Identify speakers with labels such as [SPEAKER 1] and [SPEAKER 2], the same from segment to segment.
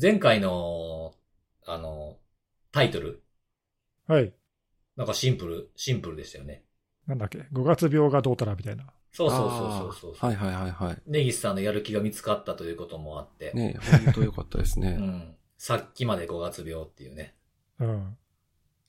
[SPEAKER 1] 前回の、あの、タイトル、
[SPEAKER 2] はい。
[SPEAKER 1] なんかシンプル、シンプルでしたよね。
[SPEAKER 2] なんだっけ ?5 月病がどうたらみたいな。
[SPEAKER 1] そうそうそうそうそう
[SPEAKER 3] はいはいはいはい。
[SPEAKER 1] 根岸さんのやる気が見つかったということもあって。
[SPEAKER 3] ね本当良かったです
[SPEAKER 1] う
[SPEAKER 3] ね。
[SPEAKER 1] ん。さっきまで5月病っていうね。
[SPEAKER 2] うん。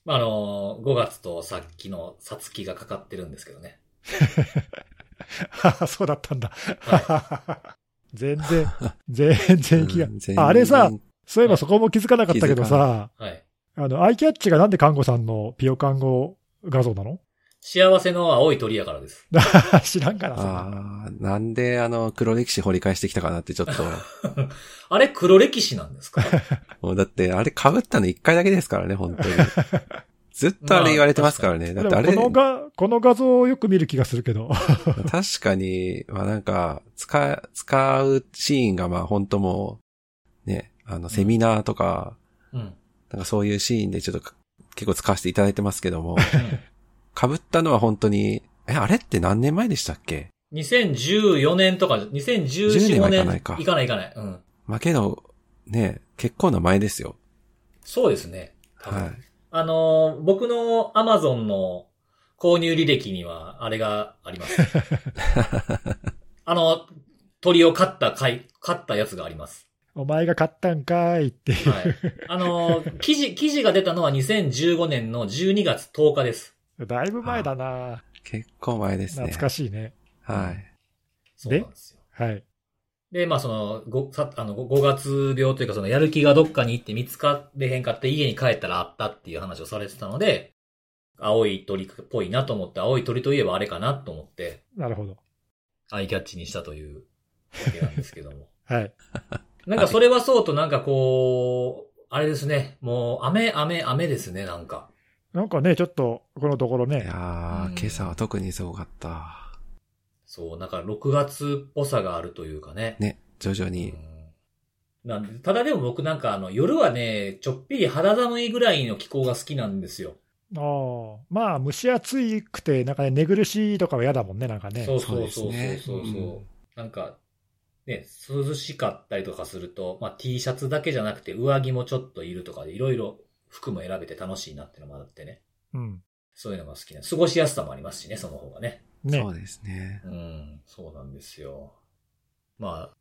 [SPEAKER 1] まあ、あの5月とさっきのさつきがかかってるんですけどね。
[SPEAKER 2] そうだったんだ。
[SPEAKER 1] は
[SPEAKER 2] 全然、全然気がああれさ、そういえばそこも気づかなかったけどさ、
[SPEAKER 1] はい。
[SPEAKER 2] あの、アイキャッチがなんで看護さんのピオ看護画像なの？
[SPEAKER 1] 幸せの青い鳥やからです。
[SPEAKER 2] 知らんからさ。
[SPEAKER 3] ああ、なんであの黒歴史掘り返してきたかなってちょっと。
[SPEAKER 1] あれ黒歴史なんですか？
[SPEAKER 3] もうだってあれ被ったの一回だけですからね、本当に。ずっとあれ言われてますからね。だってあれ
[SPEAKER 2] でも、このが、この画像をよく見る気がするけど。
[SPEAKER 3] 確かに、まあなんか、使、使うシーンがまあ本当もう、ね、あの、セミナーとか、
[SPEAKER 1] うん。
[SPEAKER 3] なんかそういうシーンでちょっとか結構使わせていただいてますけども、
[SPEAKER 1] うん
[SPEAKER 3] 被ったのは本当に、え、あれって何年前でしたっけ
[SPEAKER 1] ？2014年とか、2014
[SPEAKER 3] 10年は
[SPEAKER 1] 年。
[SPEAKER 3] いかないか
[SPEAKER 1] いかないいかない。うん。
[SPEAKER 3] まあけど、ね、結構な前ですよ。
[SPEAKER 1] そうですね。
[SPEAKER 3] はい。
[SPEAKER 1] あのー、僕の Amazon の購入履歴には、あれがあります。あの、鳥を飼った回、飼ったやつがあります。
[SPEAKER 2] お前が買ったんかいっていう。
[SPEAKER 1] はい。あのー、記事、記事が出たのは2015年の12月10日です。
[SPEAKER 2] だいぶ前だな
[SPEAKER 3] 結構前ですね。
[SPEAKER 2] 懐かしいね。
[SPEAKER 3] はい。
[SPEAKER 1] そうなんですよ。
[SPEAKER 2] はい。
[SPEAKER 1] で、まあその、ご、さ、あの、5月病というかその、やる気がどっかに行って見つかれへんかって家に帰ったらあったっていう話をされてたので、青い鳥っぽいなと思って、青い鳥といえばあれかなと思って、
[SPEAKER 2] なるほど。
[SPEAKER 1] アイキャッチにしたというわけなんですけども。
[SPEAKER 2] はい。
[SPEAKER 1] なんかそれはそうとなんかこう、あれですね、もう雨、雨、雨ですね、なんか。
[SPEAKER 2] なんかね、ちょっと、このところ
[SPEAKER 3] い
[SPEAKER 2] ね。
[SPEAKER 3] や
[SPEAKER 1] うん
[SPEAKER 3] ー、今朝は特にすごかった。
[SPEAKER 1] そう、なんか6月っぽさがあるというかね。
[SPEAKER 3] ね、徐々に。
[SPEAKER 1] うんなんで、ただでも僕なんかあの、夜はね、ちょっぴり肌寒いぐらいの気候が好きなんですよ。
[SPEAKER 2] ああ。まあ、蒸し暑くて、なんかね、寝苦しいとかは嫌だもんね、なんかね。
[SPEAKER 1] そうそうそうそうそう
[SPEAKER 3] そうです
[SPEAKER 1] そう、
[SPEAKER 3] ね
[SPEAKER 1] なんか、ね、涼しかったりとかすると、まあ T シャツだけじゃなくて上着もちょっといるとかでいろいろ服も選べて楽しいなっていうのもあってね。
[SPEAKER 2] うん。
[SPEAKER 1] そういうのが好きな。過ごしやすさもありますしね、その方がね。
[SPEAKER 2] ね
[SPEAKER 3] そ。うですね。
[SPEAKER 1] うん、そうなんですよ。まあ、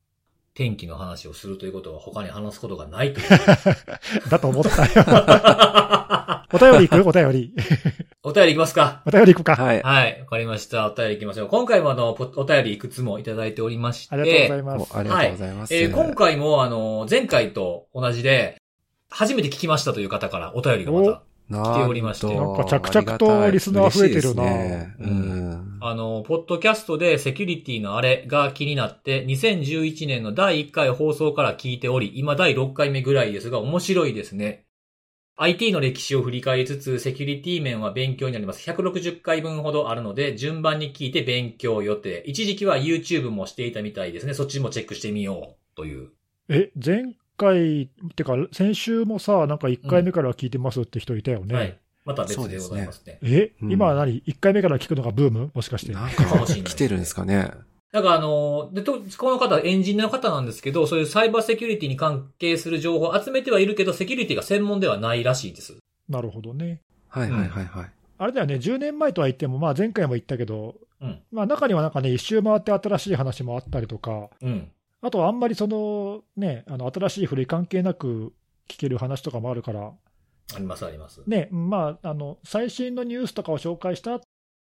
[SPEAKER 1] 天気の話をするということは他に話すことがないという。
[SPEAKER 2] だと思ったよ。お便り行く？お便り。
[SPEAKER 1] お便りいきますか
[SPEAKER 2] お便り行くか。
[SPEAKER 3] はい。
[SPEAKER 1] はい、わかりました。お便り行きましょう。今回もあの、ポお便りいくつもいただいておりまして。
[SPEAKER 2] ありがとうございます。
[SPEAKER 3] おありがとうございます。
[SPEAKER 1] えー今回もあの、前回と同じで、初めて聞きましたという方からお便りがまた、
[SPEAKER 3] な
[SPEAKER 1] 来ておりまして
[SPEAKER 3] ん
[SPEAKER 2] なんか着々とリスナー増えてるな
[SPEAKER 3] ねうん。
[SPEAKER 1] あの、ポッドキャストでセキュリティのあれが気になって、2011年の第1回放送から聞いており、今第6回目ぐらいですが、面白いですね。IT の歴史を振り返りつつ、セキュリティ面は勉強になります。160回分ほどあるので、順番に聞いて勉強予定。一時期は YouTube もしていたみたいですね。そっちもチェックしてみよう。という。
[SPEAKER 2] え、前回、ってか、先週もさ、なんか1回目から聞いてますって人いたよね。
[SPEAKER 1] はい。また別でございますね。
[SPEAKER 2] え、
[SPEAKER 3] うん
[SPEAKER 2] 今は何 ?1 回目から聞くのがブーム？もしかして。
[SPEAKER 3] なん
[SPEAKER 1] か
[SPEAKER 3] 来てるんですかね。
[SPEAKER 1] なんかあの、で、と、この方、エンジニアの方なんですけど、そういうサイバーセキュリティに関係する情報を集めてはいるけど、セキュリティが専門ではないらしいです。
[SPEAKER 2] なるほどね。
[SPEAKER 3] はいはいはいはい。
[SPEAKER 2] あれだよね、10年前とは言っても、まあ前回も言ったけど、
[SPEAKER 1] うん。
[SPEAKER 2] まあ中にはなんかね、一周回って新しい話もあったりとか、
[SPEAKER 1] うん。
[SPEAKER 2] あとはあんまりその、ね、あの新しい古い関係なく聞ける話とかもあるから、
[SPEAKER 1] ありますあります。
[SPEAKER 2] ね、まあ、あの、最新のニュースとかを紹介した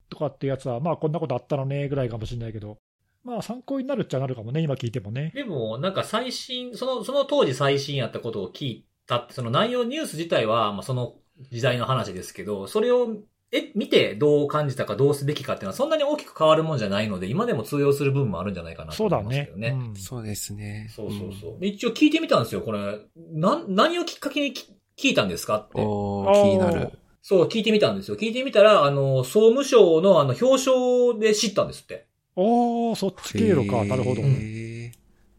[SPEAKER 2] とかってやつは、まあこんなことあったのね、ぐらいかもしれないけど、まあ参考になるっちゃなるかもね、今聞いてもね。
[SPEAKER 1] でも、なんか最新、その、その当時最新やったことを聞いたって、その内容、ニュース自体は、まあその時代の話ですけど、それを、え、見てどう感じたかどうすべきかっていうのはそんなに大きく変わるもんじゃないので、今でも通用する部分もあるんじゃないかなと
[SPEAKER 2] そうだね
[SPEAKER 1] 思いますけど。ね。
[SPEAKER 2] うん
[SPEAKER 3] そうですね。
[SPEAKER 1] そうそうそう。で一応聞いてみたんですよ、これ。な、何をきっかけにき聞いたんですかって。
[SPEAKER 3] 気になる。
[SPEAKER 1] そう、聞いてみたんですよ。聞いてみたら、あの、総務省のあの、表彰で知ったんですって。
[SPEAKER 2] おー、そっち経路か、なるほど。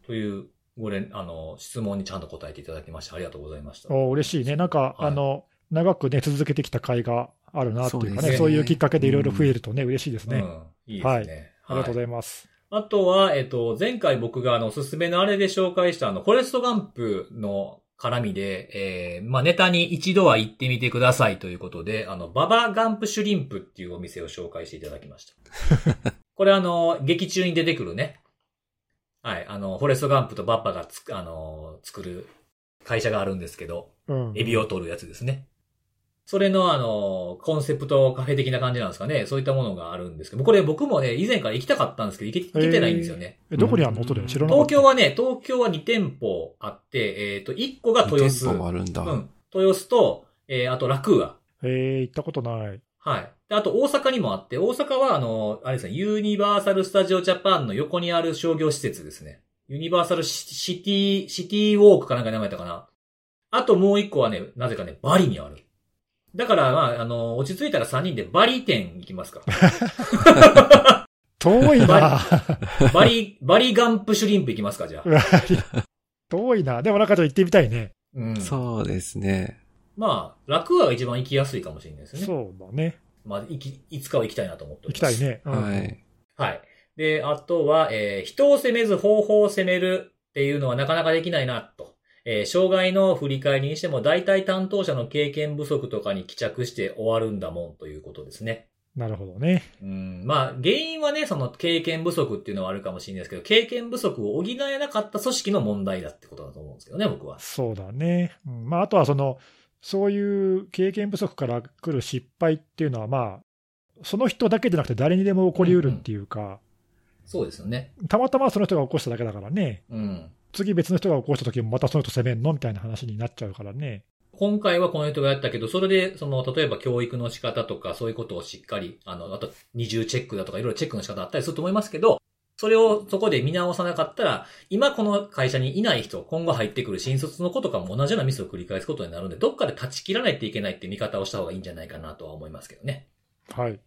[SPEAKER 1] という、ごれん、あの、質問にちゃんと答えていただきまして、ありがとうございました。
[SPEAKER 2] お嬉しいね。なんか、
[SPEAKER 1] はい
[SPEAKER 2] あの、長くね、続けてきた会があるなっていうかね、
[SPEAKER 3] そうね
[SPEAKER 2] そういうきっかけでいろいろ増えるとね、嬉しいですね。
[SPEAKER 1] うん。いいですね。
[SPEAKER 2] ありがとうござ
[SPEAKER 1] い
[SPEAKER 2] います。
[SPEAKER 1] あとは、えっと、前回僕があの、おすすめのあれで紹介したあの、フォレストガンプの絡みで、えー、まあ、ネタに一度は行ってみてくださいということで、あの、ババガンプシュリンプっていうお店を紹介していただきました。これあの、劇中に出てくるね。はい、あの、フォレストガンプとバッパがつく、あの、作る会社があるんですけど、
[SPEAKER 2] うん。
[SPEAKER 1] エビを取るやつですね。それのあの、コンセプトカフェ的な感じなんですかね。そういったものがあるんですけど、これ僕もね、以前から行きたかったんですけど、行け行けてないんですよね。
[SPEAKER 2] え、どこにあんの？音で知らなかった。
[SPEAKER 1] 東京はね、東京は2店舗あって、えっ、と、1個が豊洲。
[SPEAKER 3] 店舗もあるんだ。
[SPEAKER 1] うん。豊洲と、えー、あとラクーア。
[SPEAKER 2] えー、行ったことない。
[SPEAKER 1] はい。であと大阪にもあって、大阪はあの、あれですね、ユニバーサル・スタジオ・ジャパンの横にある商業施設ですね。ユニバーサルシ・シティ、シティウォークかなんか名前だったかな。あともう一個はね、なぜかね、バリにある。だから、まあ、あの、落ち着いたら3人でバリ店行きますか。
[SPEAKER 2] 遠いな
[SPEAKER 1] バリ、バリガンプシュリンプ行きますか、じゃあ。
[SPEAKER 2] 遠いな。でもなんかちょっと行ってみたいね。
[SPEAKER 1] うん。
[SPEAKER 3] そうですね。
[SPEAKER 1] まあ、楽は一番行きやすいかもしれないですね。
[SPEAKER 2] そうだね。
[SPEAKER 1] まあ、行き、いつかは行きたいなと思ってお
[SPEAKER 2] 行
[SPEAKER 1] ります。
[SPEAKER 2] きたいね。うん
[SPEAKER 3] はい。
[SPEAKER 1] はい。で、あとは、えー人を責めず方法を責めるっていうのはなかなかできないな、と。えー障害の振り返りにしても大体担当者の経験不足とかに帰着して終わるんだもんということですね。
[SPEAKER 2] なるほどね。
[SPEAKER 1] うん、まあ、原因はね、その経験不足っていうのはあるかもしれないですけど、経験不足を補えなかった組織の問題だってことだと思うんですけどね、僕は。
[SPEAKER 2] そうだね。うん、まあ、あとはその、そういう経験不足から来る失敗っていうのは、まあ、その人だけじゃなくて誰にでも起こりうるっていうか、
[SPEAKER 1] そうですよね。
[SPEAKER 2] たまたまその人が起こしただけだからね、
[SPEAKER 1] うん。
[SPEAKER 2] 次別の人が起こした時もまたその人責めんのみたいな話になっちゃうからね。
[SPEAKER 1] 今回はこの人がやったけど、それで、その、例えば教育の仕方とか、そういうことをしっかり、あの、あと二重チェックだとか、いろいろチェックの仕方あったりすると思いますけど、それをそこで見直さなかったら、今この会社にいない人、今後入ってくる新卒の子とかも同じようなミスを繰り返すことになるので、どっかで断ち切らないといけないって見方をした方がいいんじゃないかなとは思いますけどね。
[SPEAKER 2] はい。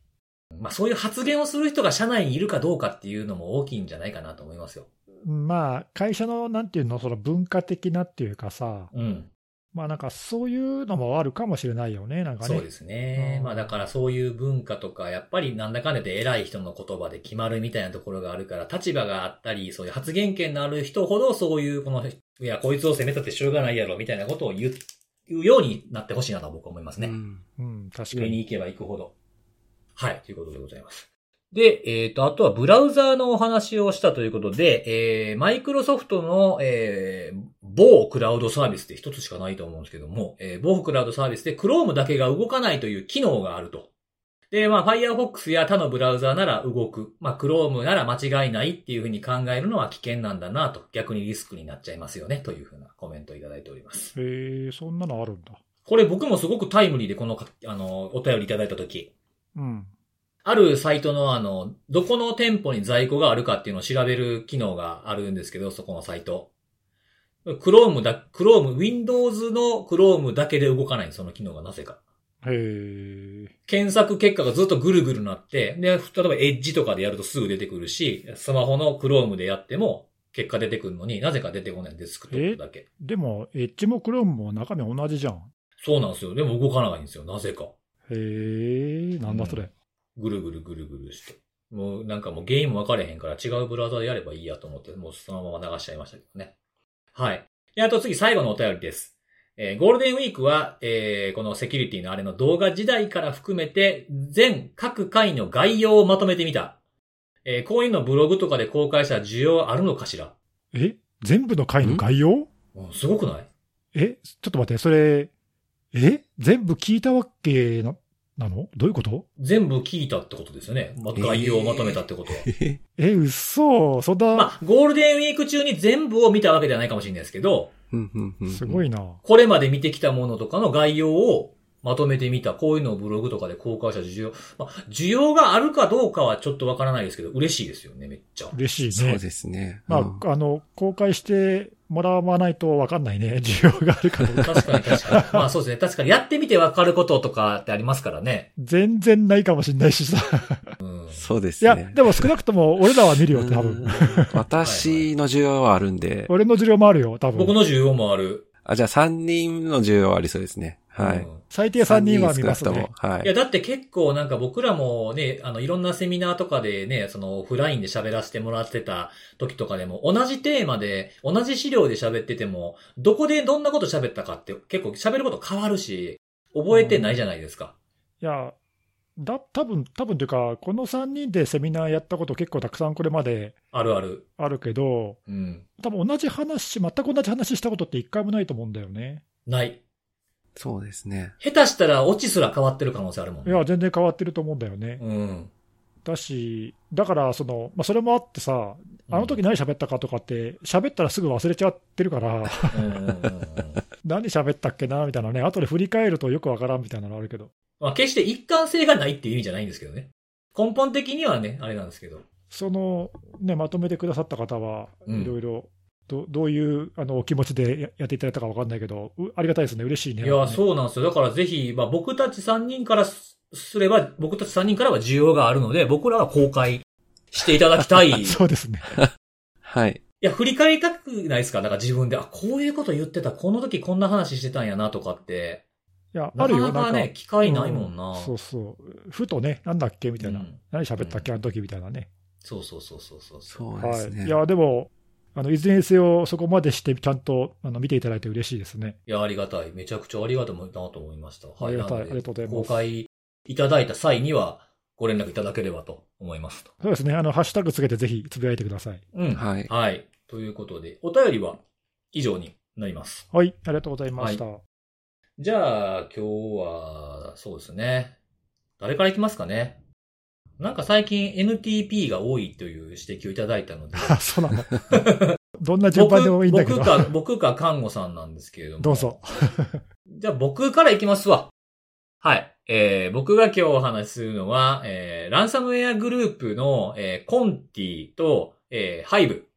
[SPEAKER 1] まあそういう発言をする人が社内にいるかどうかっていうのも大きいんじゃないかなと思いますよ。
[SPEAKER 2] まあ、会社のなんていうの、その文化的なっていうかさ、
[SPEAKER 1] うん。
[SPEAKER 2] まあなんかそういうのもあるかもしれないよね、なんかね。
[SPEAKER 1] そうですね。
[SPEAKER 2] うん
[SPEAKER 1] まあだからそういう文化とか、やっぱりなんだかんだで偉い人の言葉で決まるみたいなところがあるから、立場があったり、そういう発言権のある人ほどそういうこの、いや、こいつを責めたってしょうがないやろみたいなことを言うようになってほしいなと僕は思いますね。
[SPEAKER 3] うん
[SPEAKER 2] うん、確かに。
[SPEAKER 1] 上に行けば行くほど。はい、ということでございます。で、えっ、と、あとはブラウザーのお話をしたということで、えー、マイクロソフトの、えー、某クラウドサービスって一つしかないと思うんですけども、えー、某クラウドサービスで Chrome だけが動かないという機能があると。で、まあ、Firefox や他のブラウザーなら動く。まあ、Chrome なら間違いないっていうふうに考えるのは危険なんだなと。逆にリスクになっちゃいますよね。というふうなコメントをいただいております。
[SPEAKER 2] へえそんなのあるんだ。
[SPEAKER 1] これ僕もすごくタイムリーでこのか、あの、お便りいただいたとき、
[SPEAKER 2] うん。
[SPEAKER 1] あるサイトのあの、どこの店舗に在庫があるかっていうのを調べる機能があるんですけど、そこのサイト。Chrome だ、Chrome、Windows の Chrome だけで動かないその機能がなぜか。
[SPEAKER 2] へえ
[SPEAKER 1] 検索結果がずっとぐるぐるなって、で、例えば Edge とかでやるとすぐ出てくるし、スマホの Chrome でやっても結果出てくるのになぜか出てこないデスクトップだけ。
[SPEAKER 2] でも、エッジもクロームも中身同じじゃん。
[SPEAKER 1] そうなんですよ。でも動かないんですよ。なぜか。
[SPEAKER 2] へえなんだそれ。
[SPEAKER 1] ぐるぐるぐるぐるして。もうなんかもう原因も分かれへんから違うブラウザでやればいいやと思って、もうそのまま流しちゃいましたけどね。はい。で、あと次最後のお便りです。えーゴールデンウィークは、えーこのセキュリティのあれの動画時代から含めて、全各回の概要をまとめてみた。えーこういうのブログとかで公開した需要あるのかしら？
[SPEAKER 2] え？全部の回の概要？
[SPEAKER 1] うんすごくない？
[SPEAKER 2] え？ちょっと待って、それ、え？全部聞いたわけな、なの？どういうこと？
[SPEAKER 1] 全部聞いたってことですよね。ま概要をまとめたってことは。
[SPEAKER 2] え、嘘そんな、
[SPEAKER 1] まあ、ゴールデンウィーク中に全部を見たわけではないかもしれないですけど、
[SPEAKER 3] うんうんうん
[SPEAKER 2] すごいな。
[SPEAKER 1] これまで見てきたものとかの概要をまとめてみた。こういうのをブログとかで公開した需要。まあ、需要があるかどうかはちょっとわからないですけど、嬉しいですよね、めっちゃ。
[SPEAKER 2] 嬉しいね。
[SPEAKER 3] そうですね。
[SPEAKER 2] まあ、
[SPEAKER 3] うん
[SPEAKER 2] あの、公開してもらわないとわかんないね。需要があるかどうか。
[SPEAKER 1] 確かに確かに。まあそうですね。確かにやってみてわかることとかってありますからね。
[SPEAKER 2] 全然ないかもしれないしさ。
[SPEAKER 1] うん。
[SPEAKER 3] そうで
[SPEAKER 2] いや、
[SPEAKER 3] すね。
[SPEAKER 2] でも少なくとも俺らは見るよ、多分。
[SPEAKER 3] うん私の需要はあるんで、
[SPEAKER 2] 俺の需要もあるよ、多分。
[SPEAKER 1] 僕の需要もある。
[SPEAKER 3] あ、じゃあ3人の需要はありそうですね。はい。
[SPEAKER 1] うん
[SPEAKER 2] 最低3人は見ますね
[SPEAKER 3] はい
[SPEAKER 1] いや、。だって結構なんか僕らもね、あの、いろんなセミナーとかでね、その、オフラインで喋らせてもらってた時とかでも、同じテーマで、同じ資料で喋ってても、どこでどんなこと喋ったかって結構喋ること変わるし、覚えてないじゃないですか。
[SPEAKER 2] いや、だ、多分多分というか、この3人でセミナーやったこと結構たくさんこれまで
[SPEAKER 1] あるある。
[SPEAKER 2] あるけど、
[SPEAKER 1] うん。
[SPEAKER 2] 多分同じ話、全く同じ話したことって一回もないと思うんだよね。
[SPEAKER 1] ない。
[SPEAKER 3] そうですね。
[SPEAKER 1] 下手したらオチすら変わってる可能性あるもん。
[SPEAKER 2] いや、全然変わってると思うんだよね。
[SPEAKER 1] うん。
[SPEAKER 2] だし、だから、その、まあ、それもあってさ、あの時何喋ったかとかって、喋ったらすぐ忘れちゃってるから、何喋ったっけなみたいなね、後で振り返るとよくわからんみたいなのあるけど、
[SPEAKER 1] まあ、決して一貫性がないっていう意味じゃないんですけどね。根本的にはね、あれなんですけど。
[SPEAKER 2] その、ね、まとめてくださった方は、
[SPEAKER 1] うん
[SPEAKER 2] いろいろ、どどういうあのお気持ちでややっていただいたかわかんないけど、うありがたいですね、嬉しいね。
[SPEAKER 1] いや、
[SPEAKER 2] う。
[SPEAKER 1] そうなんですよ。だからぜひ、まあ僕たち3人からすすれば、僕たち3人からは需要があるので、僕らは公開していただきたい。い
[SPEAKER 2] そうですね。
[SPEAKER 3] はい。
[SPEAKER 1] や、振り返りたくないですか？だから自分で、あ、こういうこと言ってた、この時こんな話してたんやなとかって。
[SPEAKER 2] いや、
[SPEAKER 1] な
[SPEAKER 2] あるよ、なんか。
[SPEAKER 1] かなかね、機会ないもんな。
[SPEAKER 2] うそうそう。ふとね、なんだっけ？みたいな。
[SPEAKER 1] うん
[SPEAKER 2] 何喋ったっけ？あの時みたいなね。
[SPEAKER 1] そうそうそうそうそう。
[SPEAKER 3] そうで
[SPEAKER 2] はい。
[SPEAKER 3] すね。
[SPEAKER 2] いや、でも、あの、いずれにせよ、そこまでして、ちゃんと、あの、見ていただいて嬉しいですね。
[SPEAKER 1] いや、ありがたい。めちゃくちゃありがたいなと思いました。
[SPEAKER 2] ありがたい
[SPEAKER 1] なので
[SPEAKER 2] ありがとうございます
[SPEAKER 1] 公開いただいた際には、ご連絡いただければと思いますと。
[SPEAKER 2] そうですね。あの、ハッシュタグつけてぜひつぶやいてください。
[SPEAKER 1] うん。
[SPEAKER 3] はい。
[SPEAKER 1] はい。ということで、お便りは以上になります。
[SPEAKER 2] はい。ありがとうございました。
[SPEAKER 1] じゃあ、今日は、そうですね。誰から行きますかね。なんか最近 NTP が多いという指摘をいただいたので。
[SPEAKER 2] あ、そうなの。どんな順番でもいいんだけど。
[SPEAKER 1] 僕か、僕か看護さんなんですけれども。
[SPEAKER 2] どうぞ。
[SPEAKER 1] じゃあ僕から行きますわ。はい。えー、僕が今日お話しするのは、えー、ランサムウェアグループの、えー、コンティと、えー、ハイブ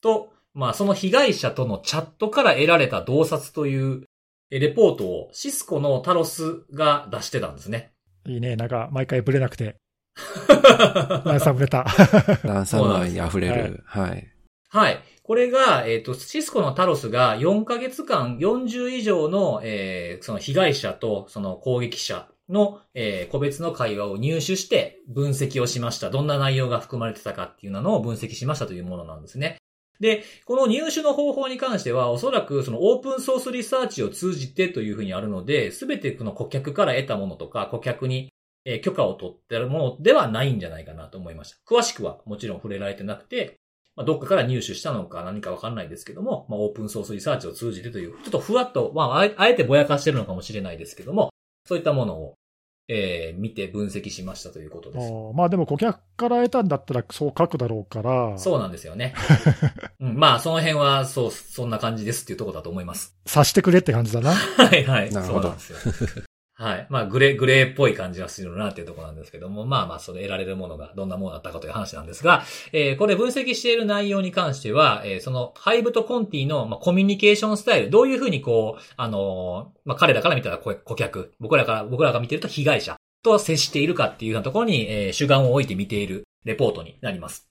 [SPEAKER 1] と、まあその被害者とのチャットから得られた洞察という、えーレポートをシスコのタロスが出してたんですね。
[SPEAKER 2] いいね。なんか、毎回ブレなくて。ランサムネタ。
[SPEAKER 3] ランサム愛に溢れる。はい。
[SPEAKER 1] はい。これが、えっ、と、シスコのタロスが4ヶ月間40以上の、えーその被害者とその攻撃者の、えー個別の会話を入手して分析をしました。どんな内容が含まれてたかっていうのを分析しましたというものなんですね。で、この入手の方法に関しては、おそらくそのオープンソースリサーチを通じてというふうにあるので、すべてこの顧客から得たものとか、顧客にえー許可を取ってるものではないんじゃないかなと思いました。詳しくはもちろん触れられてなくて、まあ、どっかから入手したのか何かわかんないですけども、まあ、オープンソースリサーチを通じてという、ちょっとふわっと、まあ、あえあえてぼやかしてるのかもしれないですけども、そういったものを、えー見て分析しましたということです。
[SPEAKER 2] まあでも顧客から得たんだったらそう書くだろうから、
[SPEAKER 1] そうなんですよね。うん、まあ、その辺は、そう、そんな感じですっていうところだと思います。
[SPEAKER 2] 察してくれって感じだな。
[SPEAKER 1] はいはい。
[SPEAKER 3] なるほど
[SPEAKER 1] そうなんですよ。はい。まあ、グレー、グレーっぽい感じがするなっていうところなんですけども、まあまあ、それ得られるものがどんなものだったかという話なんですが、えーこれ分析している内容に関しては、えーその、ハイブとコンティの、まあ、コミュニケーションスタイル、どういうふうにこう、あのーまあ、彼らから見たら顧客、僕らから、僕らが見てると被害者。と接しているかっていうようなところに、えー主眼を置いて見ているレポートになります。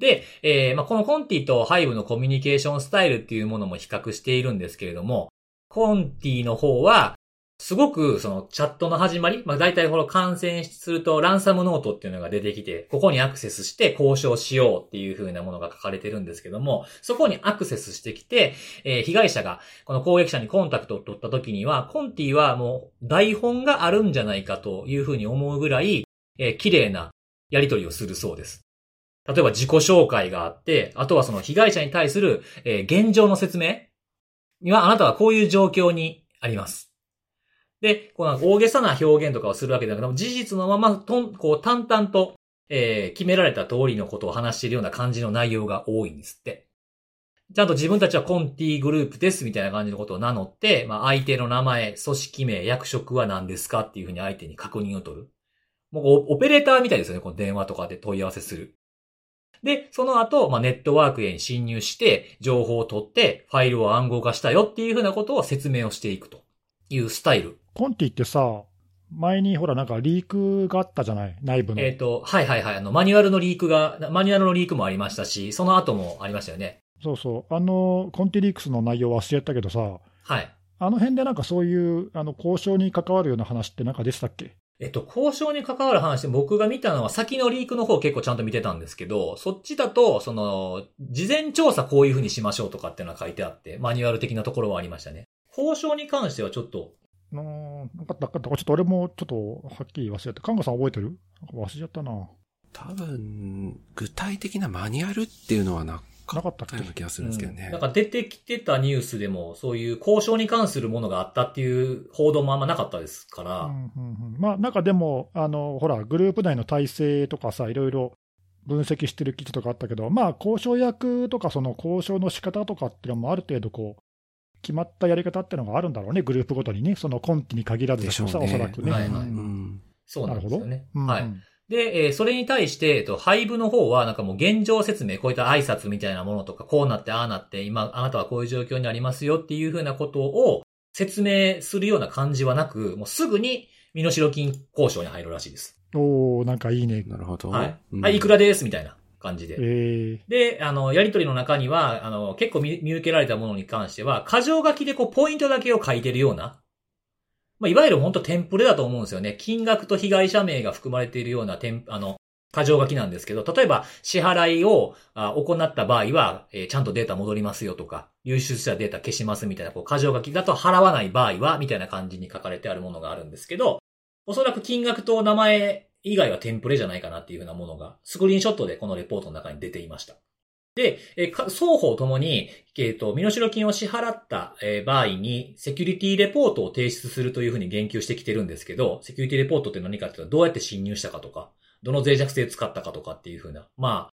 [SPEAKER 1] で、えーまあ、このコンティとハイブのコミュニケーションスタイルっていうものも比較しているんですけれども、コンティの方は、すごく、その、チャットの始まり、まあ、大体この感染すると、ランサムノートっていうのが出てきて、ここにアクセスして交渉しようっていう風なものが書かれてるんですけども、そこにアクセスしてきて、えー被害者が、この攻撃者にコンタクトを取った時には、コンティはもう、台本があるんじゃないかという風に思うぐらい、えー綺麗なやり取りをするそうです。例えば自己紹介があって、あとはその被害者に対する、えー現状の説明には、あなたはこういう状況にあります。で、この大げさな表現とかをするわけだけども、事実のまま、とん、こう、淡々と、えー決められた通りのことを話しているような感じの内容が多いんですって。ちゃんと自分たちはコンティグループですみたいな感じのことを名乗って、まあ相手の名前、組織名、役職は何ですかっていうふうに相手に確認を取る。もうオペレーターみたいですよね、この電話とかで問い合わせする。で、その後、まあ、ネットワークへ侵入して、情報を取って、ファイルを暗号化したよっていうふうなことを説明をしていくというスタイル。
[SPEAKER 2] コンティってさ、前にほらなんかリークがあったじゃない？内部の。
[SPEAKER 1] えっ、と、はいはいはい。あの、マニュアルのリークが、マニュアルのリークもありましたし、その後もありましたよね。
[SPEAKER 2] そうそう。あの、コンティリークスの内容忘れたけどさ、
[SPEAKER 1] はい。
[SPEAKER 2] あの辺でなんかそういうあの交渉に関わるような話ってなんかでしたっけ？
[SPEAKER 1] えっと、交渉に関わる話で僕が見たのは先のリークの方結構ちゃんと見てたんですけど、そっちだと、その、事前調査こういう風にしましょうとかっていうのが書いてあって、マニュアル的なところはありましたね。交渉に関してはちょっと、
[SPEAKER 2] うーん、なんかった、なんかった。ちょっと俺もちょっとはっきり忘れて。カンガさん覚えてる？忘れちゃったな。
[SPEAKER 3] 多分、具体的なマニュアルっていうのはなか
[SPEAKER 2] なかった
[SPEAKER 3] ような気がするんですけどね。
[SPEAKER 1] うんなんか出てきてたニュースでも、そういう交渉に関するものがあったっていう報道もあんまなかったですから、
[SPEAKER 2] うんうんうんまあ、なんかでも、あのほら、グループ内の体制とかさ、いろいろ分析してる記事とかあったけど、まあ、交渉役とか、その交渉の仕方とかっていうのも、ある程度こう、決まったやり方っていうのがあるんだろうね、グループごとにね、その今期に限らず
[SPEAKER 3] でしょうね
[SPEAKER 2] おそらくね。
[SPEAKER 1] はいはい
[SPEAKER 3] うん。
[SPEAKER 1] そうなんですよね。
[SPEAKER 2] うん
[SPEAKER 1] はい。で、えーそれに対して、えっと、配部の方は、なんかもう現状説明、こういった挨拶みたいなものとか、こうなって、ああなって、今、あなたはこういう状況にありますよっていうふうなことを説明するような感じはなく、もうすぐに身代金交渉に入るらしいです。
[SPEAKER 2] おー、なんかいいね。
[SPEAKER 3] なるほど。
[SPEAKER 1] はい。
[SPEAKER 3] うん
[SPEAKER 1] はい、いくらです、みたいな感じで。
[SPEAKER 2] え
[SPEAKER 1] で、あの、やりとりの中には、あの、結構見見受けられたものに関しては、箇条書きでこう、ポイントだけを書いてるような、まあ、いわゆる本当テンプレだと思うんですよね。金額と被害者名が含まれているようなテン、あの、箇条書きなんですけど、例えば、支払いをあ行った場合は、えーちゃんとデータ戻りますよとか、流出したデータ消しますみたいな、こう、箇条書きだと払わない場合は、みたいな感じに書かれてあるものがあるんですけど、おそらく金額と名前以外はテンプレじゃないかなっていうふうなものが、スクリーンショットでこのレポートの中に出ていました。で、え双方ともに、えっ、と、身代金を支払った、え場合に、セキュリティレポートを提出するというふうに言及してきてるんですけど、セキュリティレポートって何かっていうと、どうやって侵入したかとか、どの脆弱性使ったかとかっていうふうな、まあ、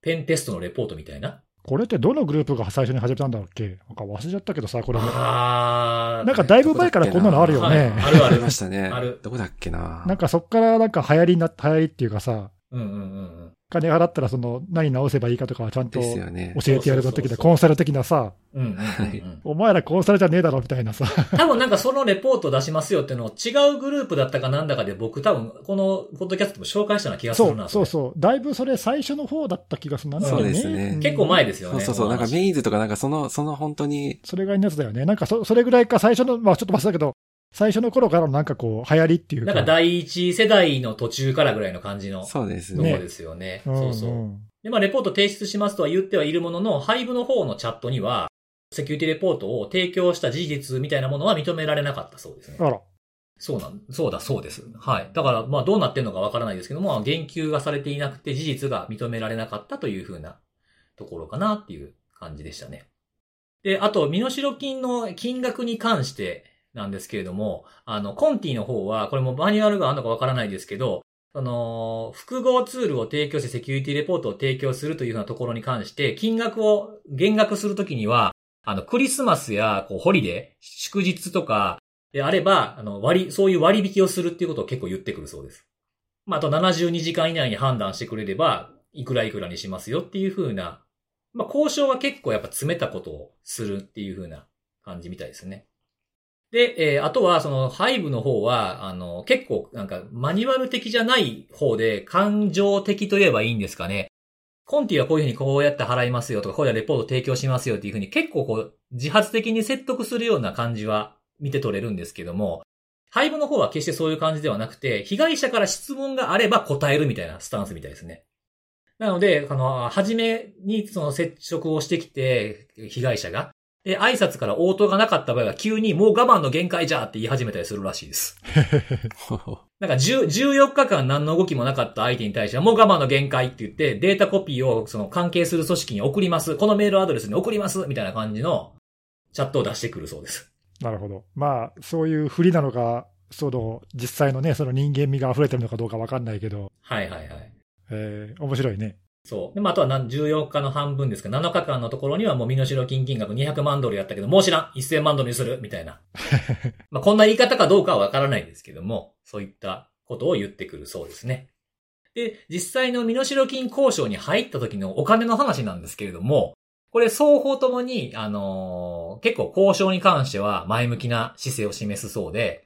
[SPEAKER 1] ペンテストのレポートみたいな。
[SPEAKER 2] ー、これってどのグループが最初に始めたんだっけ？なんか忘れちゃったけどさ、これも。
[SPEAKER 1] あー
[SPEAKER 2] なんかだいぶ前からこんなのあるよ
[SPEAKER 1] はい
[SPEAKER 2] ね。
[SPEAKER 3] あ
[SPEAKER 1] るある
[SPEAKER 3] ましたね。
[SPEAKER 1] ある
[SPEAKER 3] どこだっけな。
[SPEAKER 2] なんかそっからなんか流行りにな、流行りっていうかさ、
[SPEAKER 1] うんうんうんうん。
[SPEAKER 2] 金払ったらその何直せばいいかとかはちゃんと教。えてやるぞ的な、
[SPEAKER 1] そうそうそうそう
[SPEAKER 2] コンサル的なさ、お前らコンサルじゃねえだろみたいなさ、
[SPEAKER 1] 多分なんかそのレポート出しますよっていうのを違うグループだったかなんだかで僕多分このポッドキャストでも紹介したような気がす
[SPEAKER 2] そう
[SPEAKER 1] るな。
[SPEAKER 2] そうそう、だいぶそれ最初の方だった気がするなんだよ
[SPEAKER 3] そうですね
[SPEAKER 2] ん
[SPEAKER 1] 結構前ですよね。
[SPEAKER 3] そうそうそう。なんかメインズとかなんかその、その本当に、
[SPEAKER 2] それぐらいのやつだよね。なんかそそれぐらいか、最初の、まあちょっと忘れたけど、最初の頃からのなんかこう、流行りっていうか。
[SPEAKER 1] なんか第一世代の途中からぐらいの感じのと
[SPEAKER 3] そうですね。
[SPEAKER 1] ころですよね。
[SPEAKER 2] うん
[SPEAKER 1] そうそう。
[SPEAKER 2] ん
[SPEAKER 1] で、まあレポート提出しますとは言ってはいるものの、配部の方のチャットには、セキュリティレポートを提供した事実みたいなものは認められなかったそうですね。
[SPEAKER 2] あら、
[SPEAKER 1] そうなん、そうだそうです。はい。だから、まあどうなってんのかわからないですけども、まあ言及がされていなくて事実が認められなかったというふうなところかなっていう感じでしたね。で、あと、身代金の金額に関してなんですけれども、あの、コンティの方は、これもマニュアルがあるのかわからないですけど、その、複合ツールを提供してセキュリティレポートを提供するというようなところに関して、金額を減額するときには、あの、クリスマスや、こう、ホリデー、祝日とか、であれば、あの、割、そういう割引をするっていうことを結構言ってくるそうです。まあ、あと72時間以内に判断してくれれば、いくらいくらにしますよっていう風な、まあ、交渉は結構やっぱ詰めたことをするっていう風な感じみたいですね。で、えーあとは、その、ハイブの方は、あの、結構、なんか、マニュアル的じゃない方で、感情的と言えばいいんですかね。コンティはこういうふうにこうやって払いますよとか、こういうレポート提供しますよっていうふうに結構こう、自発的に説得するような感じは見て取れるんですけども、ハイブの方は決してそういう感じではなくて、被害者から質問があれば答えるみたいなスタンスみたいですね。なので、あの、初めにその接触をしてきて、被害者が、で、挨拶から応答がなかった場合は急にもう我慢の限界じゃって言い始めたりするらしいです。なんか10 14日間何の動きもなかった相手に対してはもう我慢の限界って言ってデータコピーをその関係する組織に送ります。このメールアドレスに送ります。みたいな感じのチャットを出してくるそうです。
[SPEAKER 2] なるほど。まあ、そういうふりなのか、その、実際のね、その人間味が溢れてるのかどうかわかんないけど、
[SPEAKER 1] はいはいはい。
[SPEAKER 2] えー、面白いね。
[SPEAKER 1] そう。で、まあ、あとは何14日の半分ですか、7日間のところにはもう身代金金額200万ドルやったけど、もう知らん !1000 万ドルにするみたいな。まあ、こんな言い方かどうかはわからないんですけども、そういったことを言ってくるそうですね。で、実際の身代金交渉に入った時のお金の話なんですけれども、これ双方ともに、あのー結構交渉に関しては前向きな姿勢を示すそうで、え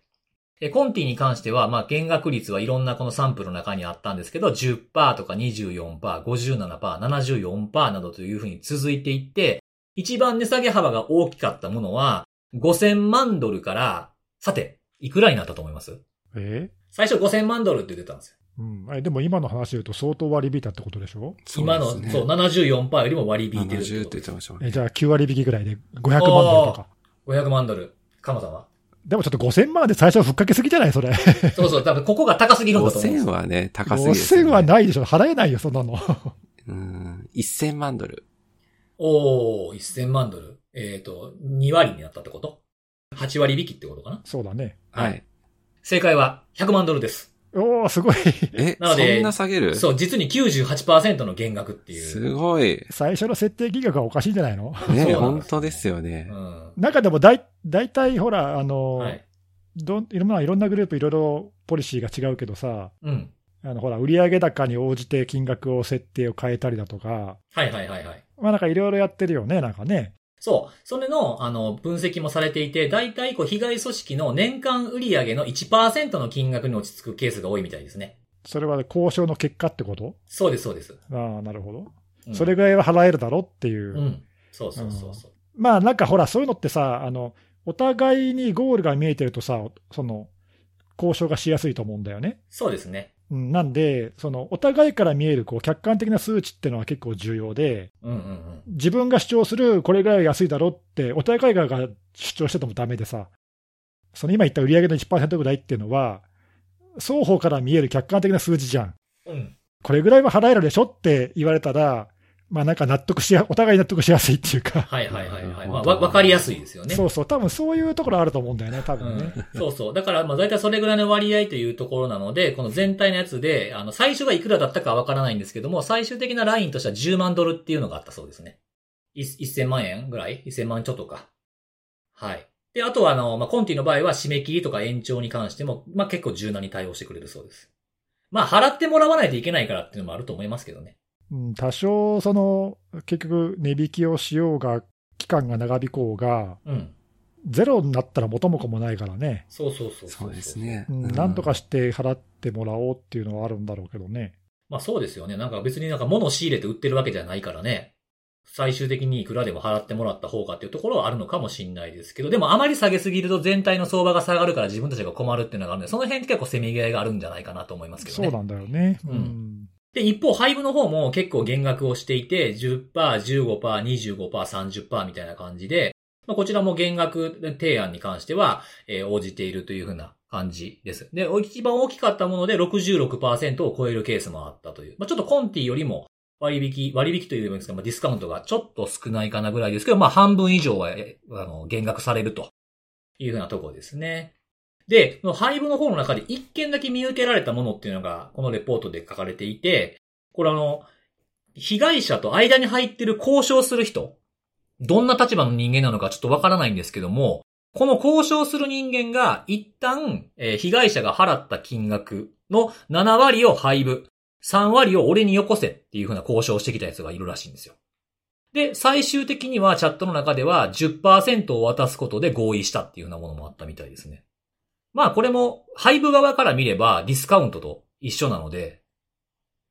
[SPEAKER 1] コンティに関しては、まあ、減額率はいろんなこのサンプルの中にあったんですけど、10%とか24%、57%、74%などというふうに続いていって、一番値下げ幅が大きかったものは、5000万ドルから、さて、いくらになったと思います？
[SPEAKER 2] え？
[SPEAKER 1] 最初5000万ドルって言ってたんですよ。
[SPEAKER 2] うん、えでも今の話で言うと相当割り引いたってことでしょ？
[SPEAKER 1] 今の、
[SPEAKER 3] そうですね
[SPEAKER 1] そう、74%よりも割り引いてるって
[SPEAKER 3] 70って言
[SPEAKER 1] ことです。
[SPEAKER 3] ってましたもんね。
[SPEAKER 2] えじゃあ9割引きぐらいで500万ドルとか。
[SPEAKER 1] 500万ドル。カモさんは？
[SPEAKER 2] でもちょっと5000万で最初ふっかけすぎじゃない？それ。
[SPEAKER 1] そうそう、多分ここが高すぎるんだと思うんです
[SPEAKER 3] 5000
[SPEAKER 1] よ。
[SPEAKER 3] はね、高すぎですよ、
[SPEAKER 2] 5000
[SPEAKER 3] ね。
[SPEAKER 2] はないでしょ。払えないよ、そんなの。
[SPEAKER 3] うん。1000万ドル。
[SPEAKER 1] おー、1000万ドル。えっ、と、2割になったってこと ?8 割引きってことかな？
[SPEAKER 2] そうだね。
[SPEAKER 3] はい。
[SPEAKER 1] 正解は100万ドルです。
[SPEAKER 2] おー、すごい。
[SPEAKER 3] え、
[SPEAKER 1] なので
[SPEAKER 3] そんな下げる？
[SPEAKER 1] そう、実に98%の減額っていう。
[SPEAKER 3] すごい。
[SPEAKER 2] 最初の設定金額がおかしいんじゃないの？
[SPEAKER 3] ね、本当ですよね
[SPEAKER 1] う。ん。
[SPEAKER 2] なんかでもだい、大体ほら、あの、
[SPEAKER 1] はい。
[SPEAKER 2] どんいろんないろんなグループいろいろポリシーが違うけどさ、
[SPEAKER 1] うん。
[SPEAKER 2] あのほら、売上高に応じて金額を設定を変えたりだとか、
[SPEAKER 1] はいはいはいはい。
[SPEAKER 2] まあなんかいろいろやってるよね、なんかね。
[SPEAKER 1] そう。それの、あの、分析もされていて、大体、こう、被害組織の年間売上の1%の金額に落ち着くケースが多いみたいですね。
[SPEAKER 2] それは交渉の結果ってこと？
[SPEAKER 1] そうです、そうです。
[SPEAKER 2] ああ、なるほど。
[SPEAKER 1] うん
[SPEAKER 2] それぐらいは払えるだろっていう。
[SPEAKER 1] うん。そうそうそうそう。
[SPEAKER 2] まあなんかほら、そういうのってさ、あの、お互いにゴールが見えてるとさ、その、交渉がしやすいと思うんだよね。
[SPEAKER 1] そうですね。
[SPEAKER 2] うん、なんで、その、お互いから見える、こう、客観的な数値っていうのは結構重要で、
[SPEAKER 1] うんうんうん。
[SPEAKER 2] 自分が主張するこれぐらい安いだろって、お互いが主張しててもダメでさ、その今言った売上の1%ぐらいっていうのは、双方から見える客観的な数字じゃん。
[SPEAKER 1] うん。
[SPEAKER 2] これぐらいは払えるでしょって言われたら、まあなんか納得しや、お互い納得しやすいっていうか、
[SPEAKER 1] はいはいはいはい。まあ、わ、わかりやすいですよね。
[SPEAKER 2] そうそう、多分そういうところあると思うんだよね、多分ね。
[SPEAKER 1] うん、そうそう。だから、まあ、大体それぐらいの割合というところなので、この全体のやつで、あの、最初がいくらだったかはわからないんですけども、最終的なラインとしては10万ドルっていうのがあったそうですね。い1000万円ぐらい ?1000 万ちょっとか。はい。で、あとは、あの、まあ、コンティの場合は締め切りとか延長に関しても、まあ、結構柔軟に対応してくれるそうです。まあ、払ってもらわないといけないからっていうのもあると思いますけどね。
[SPEAKER 2] うん、多少、その、結局、値引きをしようが、期間が長引こうが、
[SPEAKER 1] うん。
[SPEAKER 2] ゼロになったら元も子もないからね、
[SPEAKER 1] そうそうそう
[SPEAKER 3] そうです。ね。
[SPEAKER 2] うん、なんとかして払ってもらおうっていうのはあるんだろうけどね。
[SPEAKER 1] まあそうですよね。なんか別になんか物を仕入れて売ってるわけじゃないからね。最終的にいくらでも払ってもらった方がっていうところはあるのかもしれないですけど、でもあまり下げすぎると全体の相場が下がるから自分たちが困るっていうのがあるので、その辺って結構せめぎ合いがあるんじゃないかなと思いますけどね。
[SPEAKER 2] そうなんだよね。
[SPEAKER 1] うん
[SPEAKER 2] うん
[SPEAKER 1] で、一方、配布の方も結構減額をしていて、10%、15%、25%、30%みたいな感じで、まあ、こちらも減額提案に関しては、えー応じているというふうな感じです。で、一番大きかったもので66%を超えるケースもあったという。まあ、ちょっとコンティよりも割引、割引というよりもですが、まあ、ディスカウントがちょっと少ないかなぐらいですけど、まあ、半分以上は、あの、減額されるというふうなところですね。で、この配布の方の中で一件だけ見受けられたものっていうのが、このレポートで書かれていて、これあの、被害者と間に入ってる交渉する人、どんな立場の人間なのかちょっとわからないんですけども、この交渉する人間が一旦、えー被害者が払った金額の7割を配布、3割を俺によこせっていう風な交渉をしてきたやつがいるらしいんですよ。で、最終的にはチャットの中では10%を渡すことで合意したっていうようなものもあったみたいですね。まあこれも配布側から見ればディスカウントと一緒なので、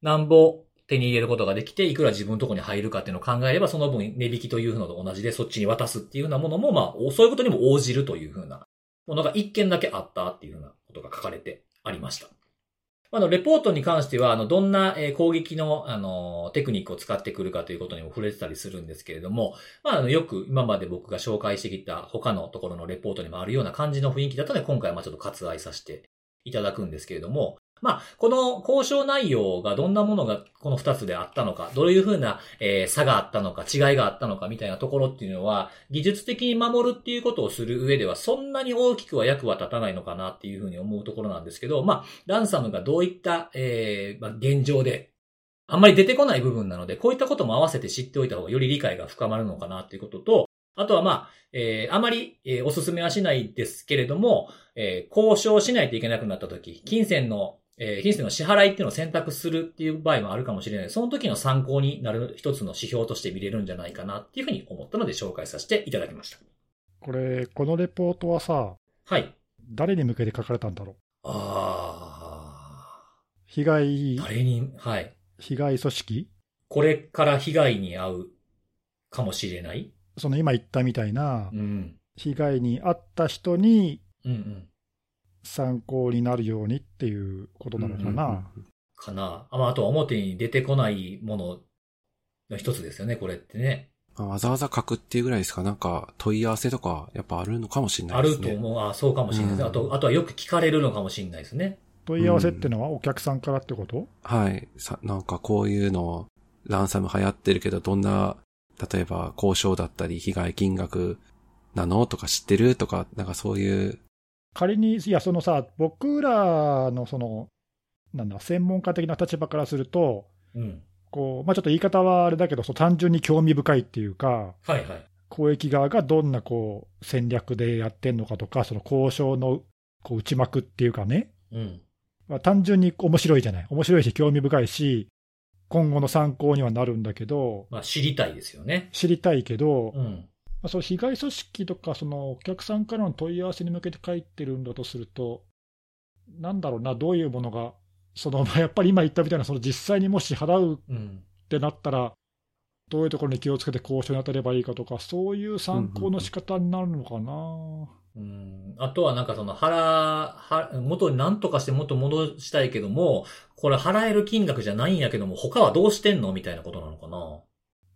[SPEAKER 1] なんぼ手に入れることができて、いくら自分のとこに入るかっていうのを考えれば、その分値引きというのと同じでそっちに渡すっていうようなものも、まあ、そういうことにも応じるというふうなものが一件だけあったっていうふうなことが書かれてありました。まあの、レポートに関しては、あの、どんな、え攻撃の、あの、テクニックを使ってくるかということにも触れてたりするんですけれども、まあ、あの、よく今まで僕が紹介してきた他のところのレポートにもあるような感じの雰囲気だったので、今回はまあちょっと割愛させていただくんですけれども、まあ、この交渉内容がどんなものがこの二つであったのか、どういうふうな、えー差があったのか、違いがあったのかみたいなところっていうのは、技術的に守るっていうことをする上では、そんなに大きくは役は立たないのかなっていうふうに思うところなんですけど、まあ、ランサムがどういった、えーまあ、現状で、あんまり出てこない部分なので、こういったことも合わせて知っておいた方がより理解が深まるのかなっていうことと、あとはまあ、えーあまり、えーお勧めはしないですけれども、えー交渉しないといけなくなった時、金銭の、えー金銭の支払いっていうのを選択するっていう場合もあるかもしれない。その時の参考になる一つの指標として見れるんじゃないかなっていうふうに思ったので紹介させていただきました。
[SPEAKER 2] これ、このレポートはさ、
[SPEAKER 1] はい。
[SPEAKER 2] 誰に向けて書かれたんだろう？
[SPEAKER 1] あ
[SPEAKER 2] 被害
[SPEAKER 1] ー、、誰に、はい。
[SPEAKER 2] 被害組織？
[SPEAKER 1] これから被害に遭うかもしれない。
[SPEAKER 2] その今言ったみたいな
[SPEAKER 1] うん。
[SPEAKER 2] 被害に遭った人に
[SPEAKER 1] うんうん。
[SPEAKER 2] 参考になるようにっていうことなのかな。
[SPEAKER 1] かな。あまあ、あとは表に出てこないものの一つですよね、これってね。
[SPEAKER 3] まあわざわざ書くっていうぐらいですかなんか問い合わせとかやっぱあるのかもしれな
[SPEAKER 1] あ
[SPEAKER 3] いですね。
[SPEAKER 1] ると思う。あそうかもしれないですね。
[SPEAKER 3] うん
[SPEAKER 1] あと、あとはよく聞かれるのかもしれないですね。
[SPEAKER 2] 問い合わせっていうのはお客さんからってこと、
[SPEAKER 3] はい。さ、なんかこういうの、ランサム流行ってるけど、どんな、例えば交渉だったり、被害金額なの？とか知ってる？とか、なんかそういう、
[SPEAKER 2] 仮に、いや、そのさ、僕らのその、なんだ、専門家的な立場からすると、
[SPEAKER 1] うん。
[SPEAKER 2] こうまあ、ちょっと言い方はあれだけど、そう単純に興味深いっていうか、
[SPEAKER 1] はいはい。
[SPEAKER 2] 公益側がどんなこう戦略でやってんのかとか、その交渉のこう内幕っていうかね、
[SPEAKER 1] うん。
[SPEAKER 2] まあ、単純に面白いじゃない、面白いし、興味深いし、今後の参考にはなるんだけど、
[SPEAKER 1] まあ、知りたいですよね。
[SPEAKER 2] 知りたいけど、ま
[SPEAKER 1] うん。
[SPEAKER 2] あ、その被害組織とか、そのお客さんからの問い合わせに向けて書いてるんだとすると、なんだろうな、どういうものが、そのまあ やっぱり今言ったみたいな、その実際にもし払う
[SPEAKER 1] うん。
[SPEAKER 2] ってなったら、どういうところに気をつけて交渉に当たればいいかとか、そういう参考の仕方になるのかな。
[SPEAKER 1] うん。あとはなんかその払、は、元に何とかして元戻したいけども、これ払える金額じゃないんやけども、他はどうしてんのみたいなことなのかな。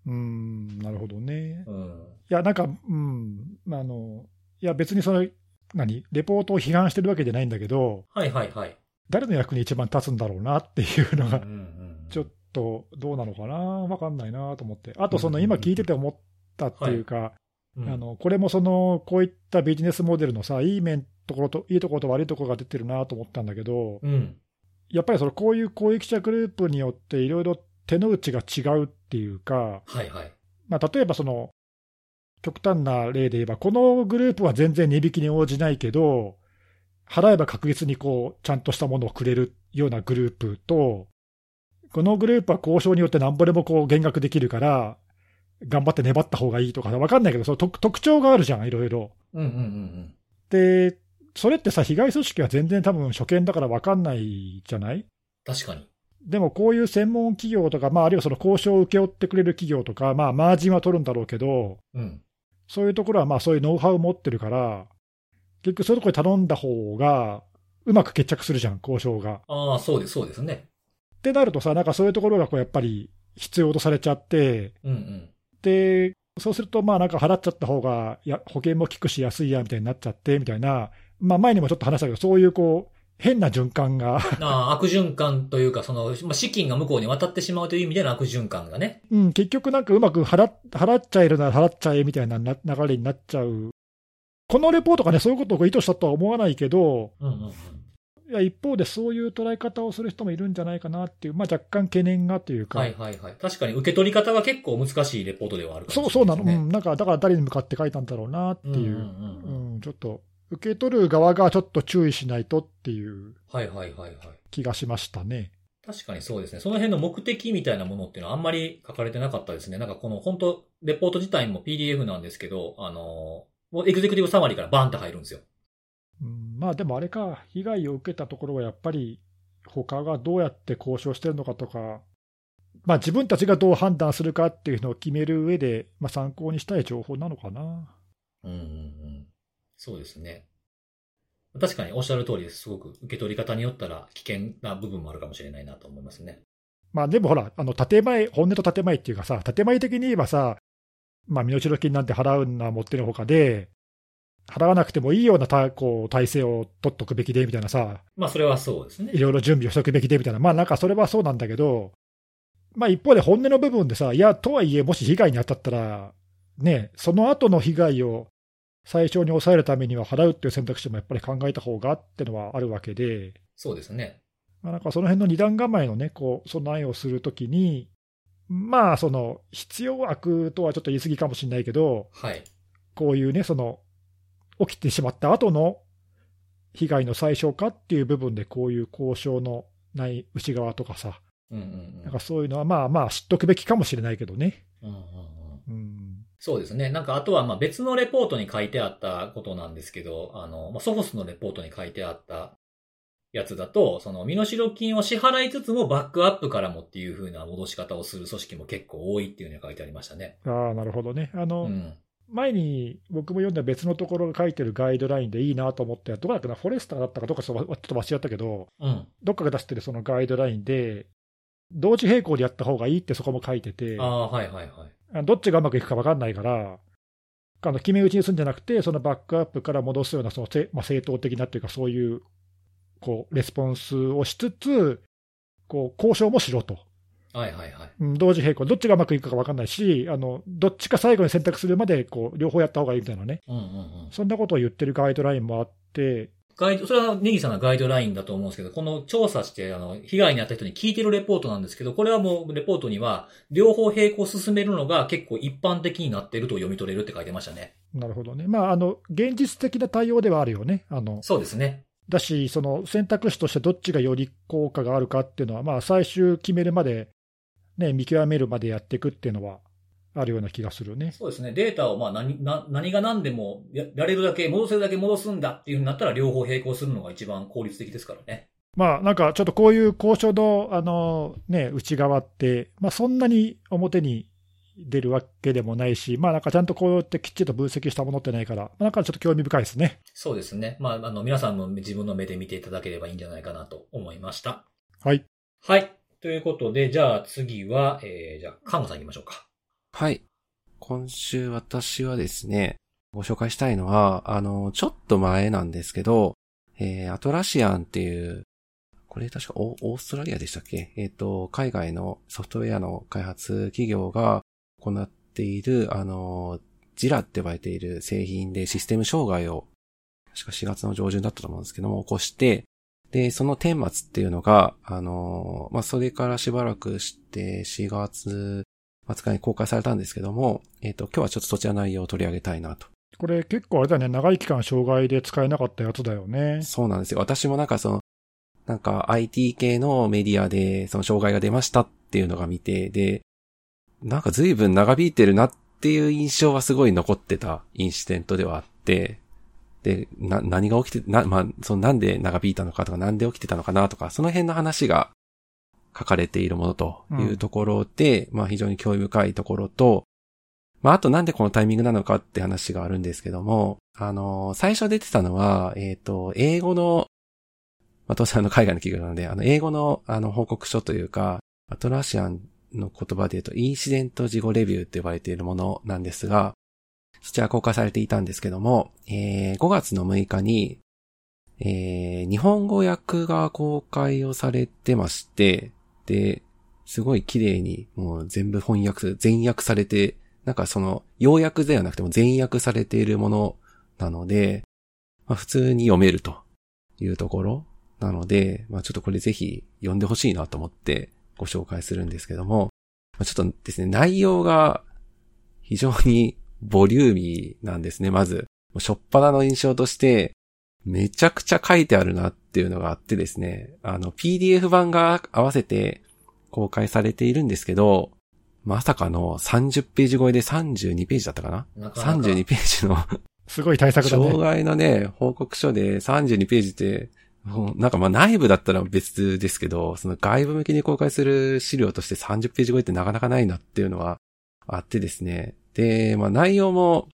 [SPEAKER 2] うーん、なるほどね。
[SPEAKER 1] うん。
[SPEAKER 2] いや、なんか、うん、まああの、いや、別にその、何、レポートを批判してるわけじゃないんだけど、
[SPEAKER 1] はいはいはい。
[SPEAKER 2] 誰の役に一番立つんだろうなっていうのが、
[SPEAKER 1] うんうん
[SPEAKER 2] ちょっとどうなのかな、わかんないなと思って、あと、その
[SPEAKER 3] うん
[SPEAKER 2] 今聞いてて思ったっていうか、
[SPEAKER 1] うん
[SPEAKER 2] あのこれもそのこういったビジネスモデルのさ、いい面ところと、いいところと悪いところが出てるなと思ったんだけど、
[SPEAKER 1] うん。
[SPEAKER 2] やっぱりそのこういう公益者グループによって、いろいろ手の内が違うっていうか、
[SPEAKER 1] はいはい。
[SPEAKER 2] まあ、例えばその、極端な例で言えば、このグループは全然値引きに応じないけど、払えば確実にこうちゃんとしたものをくれるようなグループと、このグループは交渉によってなんぼでもこう減額できるから、頑張って粘った方がいいとか、わかんないけど、その特特徴があるじゃん、いろいろ。
[SPEAKER 1] うんうんうん
[SPEAKER 2] で、それってさ、被害組織は全然多分初見だからわかんないじゃない？
[SPEAKER 1] 確かに。
[SPEAKER 2] でもこういう専門企業とか、まあ、あるいはその交渉を請け負ってくれる企業とか、まあ、マージンは取るんだろうけど、
[SPEAKER 1] うん。
[SPEAKER 2] そういうところはまあそういうノウハウを持ってるから、結局そういうところに頼んだ方が、うまく決着するじゃん、交渉が。
[SPEAKER 1] ああ、そうです、そうですね。
[SPEAKER 2] ってなるとさ、なんかそういうところがこうやっぱり必要とされちゃって、
[SPEAKER 1] うんうん。
[SPEAKER 2] で、そうすると、まあなんか払っちゃった方がや保険も効くし安いやみたいになっちゃってみたいな、まあ前にもちょっと話したけど、そういうこう、変な循環が、
[SPEAKER 1] ああ、悪循環というか、その、まあ資金が向こうに渡ってしまうという意味での悪循環がね。
[SPEAKER 2] うん、結局なんかうまく払っ払っちゃえるなら払っちゃえみたいなな流れになっちゃう。このレポートがね、そういうことを意図したとは思わないけど、
[SPEAKER 1] うんうんうん。
[SPEAKER 2] いや一方でそういう捉え方をする人もいるんじゃないかなっていう、まあ、若干懸念がというか、
[SPEAKER 1] はいはいはい。確かに受け取り方は結構難しいレポートではあるかもし
[SPEAKER 2] そうそうなの。うん、なんかだから誰に向かって書いたんだろうなっていう、
[SPEAKER 1] うんうん
[SPEAKER 2] う
[SPEAKER 1] ん
[SPEAKER 2] ちょっと受け取る側がちょっと注意しないとっていう
[SPEAKER 1] はいはいはいはい。
[SPEAKER 2] 気がしましたね。
[SPEAKER 1] 確かにそうですね。その辺の目的みたいなものっていうのはあんまり書かれてなかったですね。なんかこの本当レポート自体も PDF なんですけど、あの、もうエグゼクティブサマリーからバンって入るんですよ。
[SPEAKER 2] うん、まあでもあれか、被害を受けたところはやっぱり、他がどうやって交渉してるのかとか、まあ、自分たちがどう判断するかっていうのを決める上で、まあ、参考にしたい情報なのかな。
[SPEAKER 1] うんうんうん。そうですね。確かにおっしゃる通りです。すごく受け取り方によったら危険な部分もあるかもしれないなと思いますね。
[SPEAKER 2] まあでもほら、あの建前、本音と建前っていうかさ、建前的に言えばさ、まあ、身代金なんて払うのは持ってるほかで、払わなくてもいいようなたこう体制を取っとくべきでみたいなさ、
[SPEAKER 1] まあそれはそうですね
[SPEAKER 2] い。ろいろ準備をしておくべきでみたいな、まあなんかそれはそうなんだけど、まあ一方で本音の部分でさ、いや、とはいえ、もし被害に当たったら、ね、その後の被害を最小に抑えるためには払うっていう選択肢もやっぱり考えた方がってのはあるわけで、
[SPEAKER 1] そうですね。
[SPEAKER 2] まあ、なんかその辺の二段構えのね、こう、備えをするときに、まあ、その、必要悪とはちょっと言い過ぎかもしれないけど、
[SPEAKER 1] はい。
[SPEAKER 2] こういうね、その、起きてしまった後の被害の最小化っていう部分で、こういう交渉のない内側とかさ、
[SPEAKER 1] うんうんうん。
[SPEAKER 2] なんかそういうのは、まあまあ、知っとくべきかもしれないけどね。
[SPEAKER 1] うんうんうん
[SPEAKER 2] うん。
[SPEAKER 1] そうですね。なんかあとはまあ別のレポートに書いてあったことなんですけど、あの、まあ、ソフォスのレポートに書いてあったやつだと、その身代金を支払いつつもバックアップからもっていう風な戻し方をする組織も結構多いっていうのが書いてありましたね。
[SPEAKER 2] ああ、なるほどね。あの、
[SPEAKER 1] うん。
[SPEAKER 2] 前に僕も読んだ別のところが書いてるガイドラインでいいなと思って、どこだっけな、フォレスターだったかどっかちょっとちょっと忘れちゃったけど、
[SPEAKER 1] うん。
[SPEAKER 2] どっかが出してるそのガイドラインで、同時並行でやった方がいいってそこも書いてて、
[SPEAKER 1] ああ、はいはいはい。
[SPEAKER 2] あどっちがうまくいくか分かんないから、あの決め打ちにするんじゃなくて、そのバックアップから戻すようなそのせ、まあ、正当的なっていうか、そういうこうレスポンスをしつつ、こう交渉もしろと、
[SPEAKER 1] はいはいはい。
[SPEAKER 2] うん同時並行、どっちがうまくいくか分かんないし、あのどっちか最後に選択するまでこう両方やった方がいいみたいなね、
[SPEAKER 1] うんうんうん。
[SPEAKER 2] そんなことを言ってるガイドラインもあって、
[SPEAKER 1] ガイド、それはネギさんのガイドラインだと思うんですけど、この調査して、あの、被害に遭った人に聞いてるレポートなんですけど、これはもうレポートには、両方並行進めるのが結構一般的になっていると読み取れるって書いてましたね。
[SPEAKER 2] なるほどね、まあ、あの現実的な対応ではあるよね。あの
[SPEAKER 1] そうですね。
[SPEAKER 2] だし、その選択肢としてどっちがより効果があるかっていうのは、まあ、最終決めるまで、ね、見極めるまでやっていくっていうのはあるような気がするね。
[SPEAKER 1] そうですね。データをまあ何、な何が何でもややれるだけ、戻せるだけ戻すんだっていうふうになったら両方並行するのが一番効率的ですからね。
[SPEAKER 2] まあ、なんかちょっとこういう交渉のあの、ね、内側って、まあ、そんなに表に出るわけでもないし、まあ、なんかちゃんとこうやってきっちりと分析したものってないから、まあなんかちょっと興味深いですね。
[SPEAKER 1] そうですね。まあ、あの、皆さんも自分の目で見ていただければいいんじゃないかなと思いました。
[SPEAKER 2] はい。
[SPEAKER 1] はい。ということで、じゃあ次は、えー、じゃあ、カンゴさん行きましょうか。
[SPEAKER 3] はい。今週私はですね、ご紹介したいのは、あの、ちょっと前なんですけど、えー、アトラシアンっていう、これ確かオーストラリアでしたっけ？えっ、と、海外のソフトウェアの開発企業が行っている、あの、ジラって呼ばれている製品でシステム障害を、確か4月の上旬だったと思うんですけども、起こして、で、その顛末っていうのが、あの、まあ、それからしばらくして4月末に公開されたんですけども、えっ、と、今日はちょっとそちらの内容を取り上げたいなと。
[SPEAKER 2] これ結構あれだよね、長い期間障害で使えなかったやつだよね。
[SPEAKER 3] そうなんですよ。私もなんかその、なんか IT 系のメディアでその障害が出ましたっていうのが見て、で、なんか随分長引いてるなっていう印象はすごい残ってたインシデントではあって、で、な、何が起きて、な、まあ、そのなんで長引いたのかとか、なんで起きてたのかなとか、その辺の話が書かれているものというところで、まあ非常に興味深いところと、まああとなんでこのタイミングなのかって話があるんですけども、あの、最初出てたのは、えっ、と、英語の、まあ当然あの海外の企業なので、あの、英語のあの報告書というか、アトラシアンの言葉で言うと、インシデント事後レビューって呼ばれているものなんですが、そちら公開されていたんですけども、えー5月の6日に、えー日本語訳が公開をされてまして、で、すごい綺麗にもう全部翻訳、全訳されて、なんかその、要約ではなくても全訳されているものなので、まあ普通に読めるというところなので、まあちょっとこれぜひ読んでほしいなと思ってご紹介するんですけども、まあちょっとですね、内容が非常にボリューミーなんですね、まず。もうしょっぱなの印象として、めちゃくちゃ書いてあるなっていうのがあってですね、あの PDF 版が合わせて公開されているんですけど、まさかの30ページ超えで32ページだったかな？
[SPEAKER 1] なかなか
[SPEAKER 3] ?32 ページの
[SPEAKER 2] すごい対策だ
[SPEAKER 3] 障
[SPEAKER 2] ね。
[SPEAKER 3] 害のね、報告書で32ページって、なんかまあ内部だったら別ですけど、その外部向けに公開する資料として30ページ超えってなかなかないなっていうのはあってですね。で、まあ内容も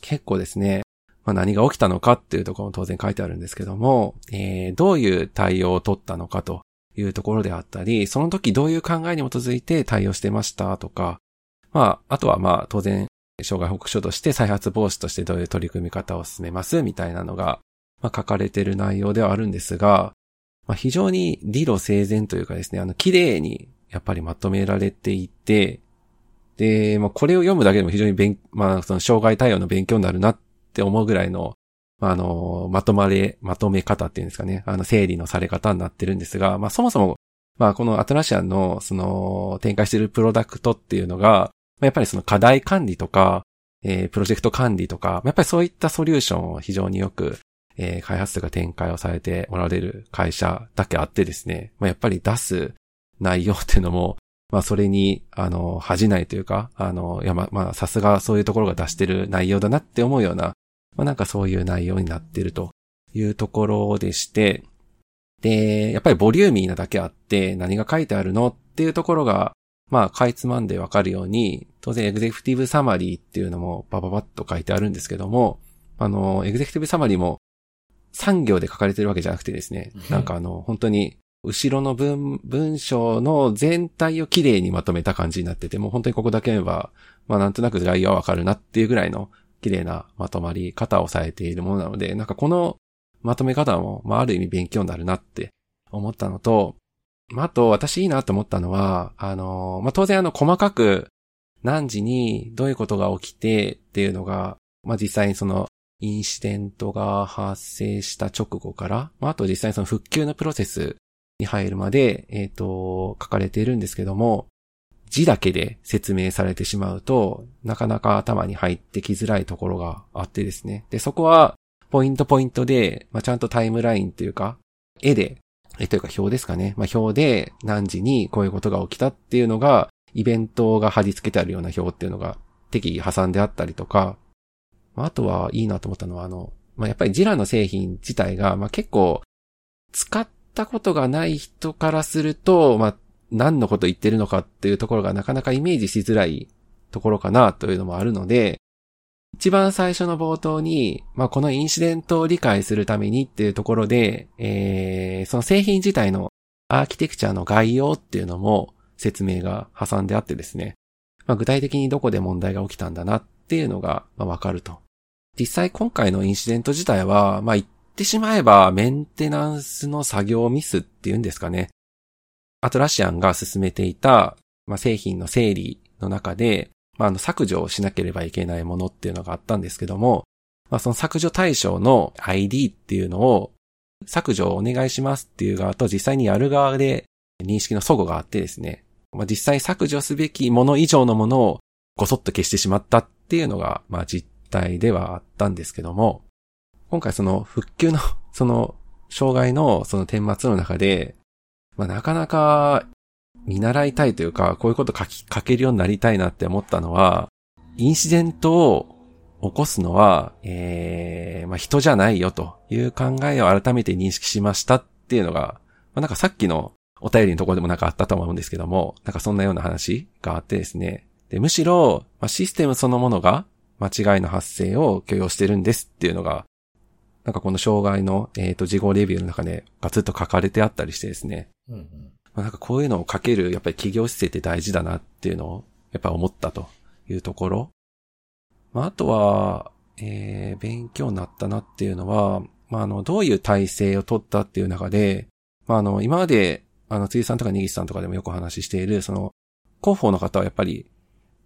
[SPEAKER 3] 結構ですね、まあ何が起きたのかっていうところも当然書いてあるんですけども、えー、どういう対応を取ったのかというところであったり、その時どういう考えに基づいて対応してましたとか、まあ、あとはまあ当然障害報告書として再発防止としてどういう取り組み方を進めますみたいなのが、まあ、書かれている内容ではあるんですが、まあ、非常に理路整然というかですね、あの、綺麗にやっぱりまとめられていて、で、まあ、これを読むだけでも非常に勉、まあ、その障害対応の勉強になるなっって思うぐらいの、あ、の、まとまれ、まとめ方っていうんですかね、あの、整理のされ方になってるんですが、まあ、そもそも、まあ、このアトラシアンの、その、展開してるプロダクトっていうのが、やっぱりその課題管理とか、えープロジェクト管理とか、やっぱりそういったソリューションを非常によく、えー開発とか展開をされておられる会社だけあってですね、まあ、やっぱり出す内容っていうのも、まあそれに、あの、恥じないというか、あの、いやま、まあさすがそういうところが出してる内容だなって思うような、まあなんかそういう内容になってるというところでして、で、やっぱりボリューミーなだけあって何が書いてあるのっていうところが、まあ、かいつまんでわかるように、当然エグゼクティブサマリーっていうのもバババッと書いてあるんですけども、あの、エグゼクティブサマリーも産業で書かれてるわけじゃなくてですね、なんかあの、本当に、後ろの文、文章の全体をきれいにまとめた感じになってて、もう本当にここだけは、まあなんとなく概要はわかるなっていうぐらいの綺麗なまとまり方をされているものなので、なんかこのまとめ方も、まあある意味勉強になるなって思ったのと、まあ、あと、私いいなと思ったのは、あの、まあ、当然あの、細かく、何時にどういうことが起きてっていうのが、まあ、実際にその、インシデントが発生した直後から、まあ、あと実際にその復旧のプロセスに入るまで、えっ、ー、と、書かれているんですけども、字だけで説明されてしまうと、なかなか頭に入ってきづらいところがあってですね。で、そこは、ポイントポイントで、まあ、ちゃんとタイムラインというか、絵でえ、というか表ですかね。まあ、表で何時にこういうことが起きたっていうのが、イベントが貼り付けてあるような表っていうのが適宜挟んであったりとか、まあ、あとはいいなと思ったのは、あの、まあ、やっぱりジラの製品自体が、まあ、結構、使ったことがない人からすると、まあ、何のこと言ってるのかっていうところがなかなかイメージしづらいところかなというのもあるので、一番最初の冒頭に、まあ、このインシデントを理解するためにっていうところで、えー、その製品自体のアーキテクチャの概要っていうのも説明が挟んであってですね、まあ、具体的にどこで問題が起きたんだなっていうのがわかると。実際今回のインシデント自体は、まあ、言ってしまえばメンテナンスの作業ミスっていうんですかね。アトラシアンが進めていた、まあ、製品の整理の中で、まあ、あの、削除をしなければいけないものっていうのがあったんですけども、まあ、その削除対象の ID っていうのを、削除をお願いしますっていう側と実際にやる側で認識の齟齬があってですね、まあ、実際削除すべきもの以上のものをごそっと消してしまったっていうのが、まあ、実態ではあったんですけども、今回その復旧の、その、障害のその顛末の中で、まあ、なかなか見習いたいというか、こういうこと書き、書けるようになりたいなって思ったのは、インシデントを起こすのは、ええー、まあ、人じゃないよという考えを改めて認識しましたっていうのが、まあ、なんかさっきのお便りのところでもなんかあったと思うんですけども、なんかそんなような話があってですね。で、むしろ、まあ、システムそのものが間違いの発生を許容してるんですっていうのが、なんかこの障害の、えっ、ー、と、事後レビューの中でガツッと書かれてあったりしてですね。うんうんまあ、なんかこういうのをかける、やっぱり企業姿勢って大事だなっていうのを、やっぱ思ったというところ。まあ、あとは、えー、勉強になったなっていうのは、まあ、あの、どういう体制を取ったっていう中で、まあ、あの、今まで、あの、辻さんとか根岸さんとかでもよくお話ししている、その、広報の方はやっぱり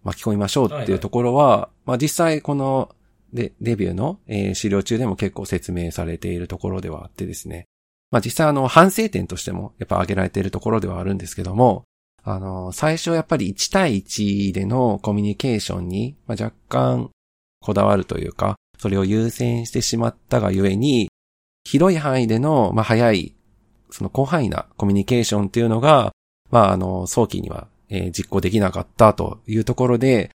[SPEAKER 3] 巻き込みましょうっていうところは、はいはい、まあ、実際このレ、レビューの、えー、資料中でも結構説明されているところではあってですね。まあ実際あの反省点としてもやっぱ挙げられているところではあるんですけども、あの、最初やっぱり1対1でのコミュニケーションに、若干こだわるというか、それを優先してしまったがゆえに、広い範囲での、まあ、早い、その広範囲なコミュニケーションっていうのが、まあ、あの、早期には、実行できなかったというところで、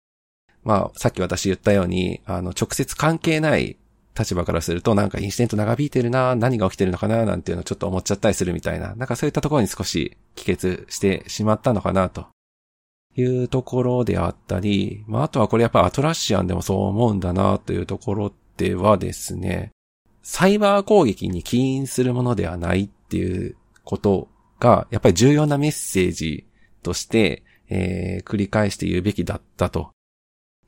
[SPEAKER 3] まあ、さっき私言ったように、あの、直接関係ない立場からするとなんかインシデント長引いてるな、何が起きてるのかな、なんていうのをちょっと思っちゃったりするみたいな、なんかそういったところに少し帰結してしまったのかな、というところであったり、まああとはこれやっぱアトラッシアンでもそう思うんだな、というところではですね、サイバー攻撃に起因するものではないっていうことが、やっぱり重要なメッセージとして、えー、繰り返して言うべきだったと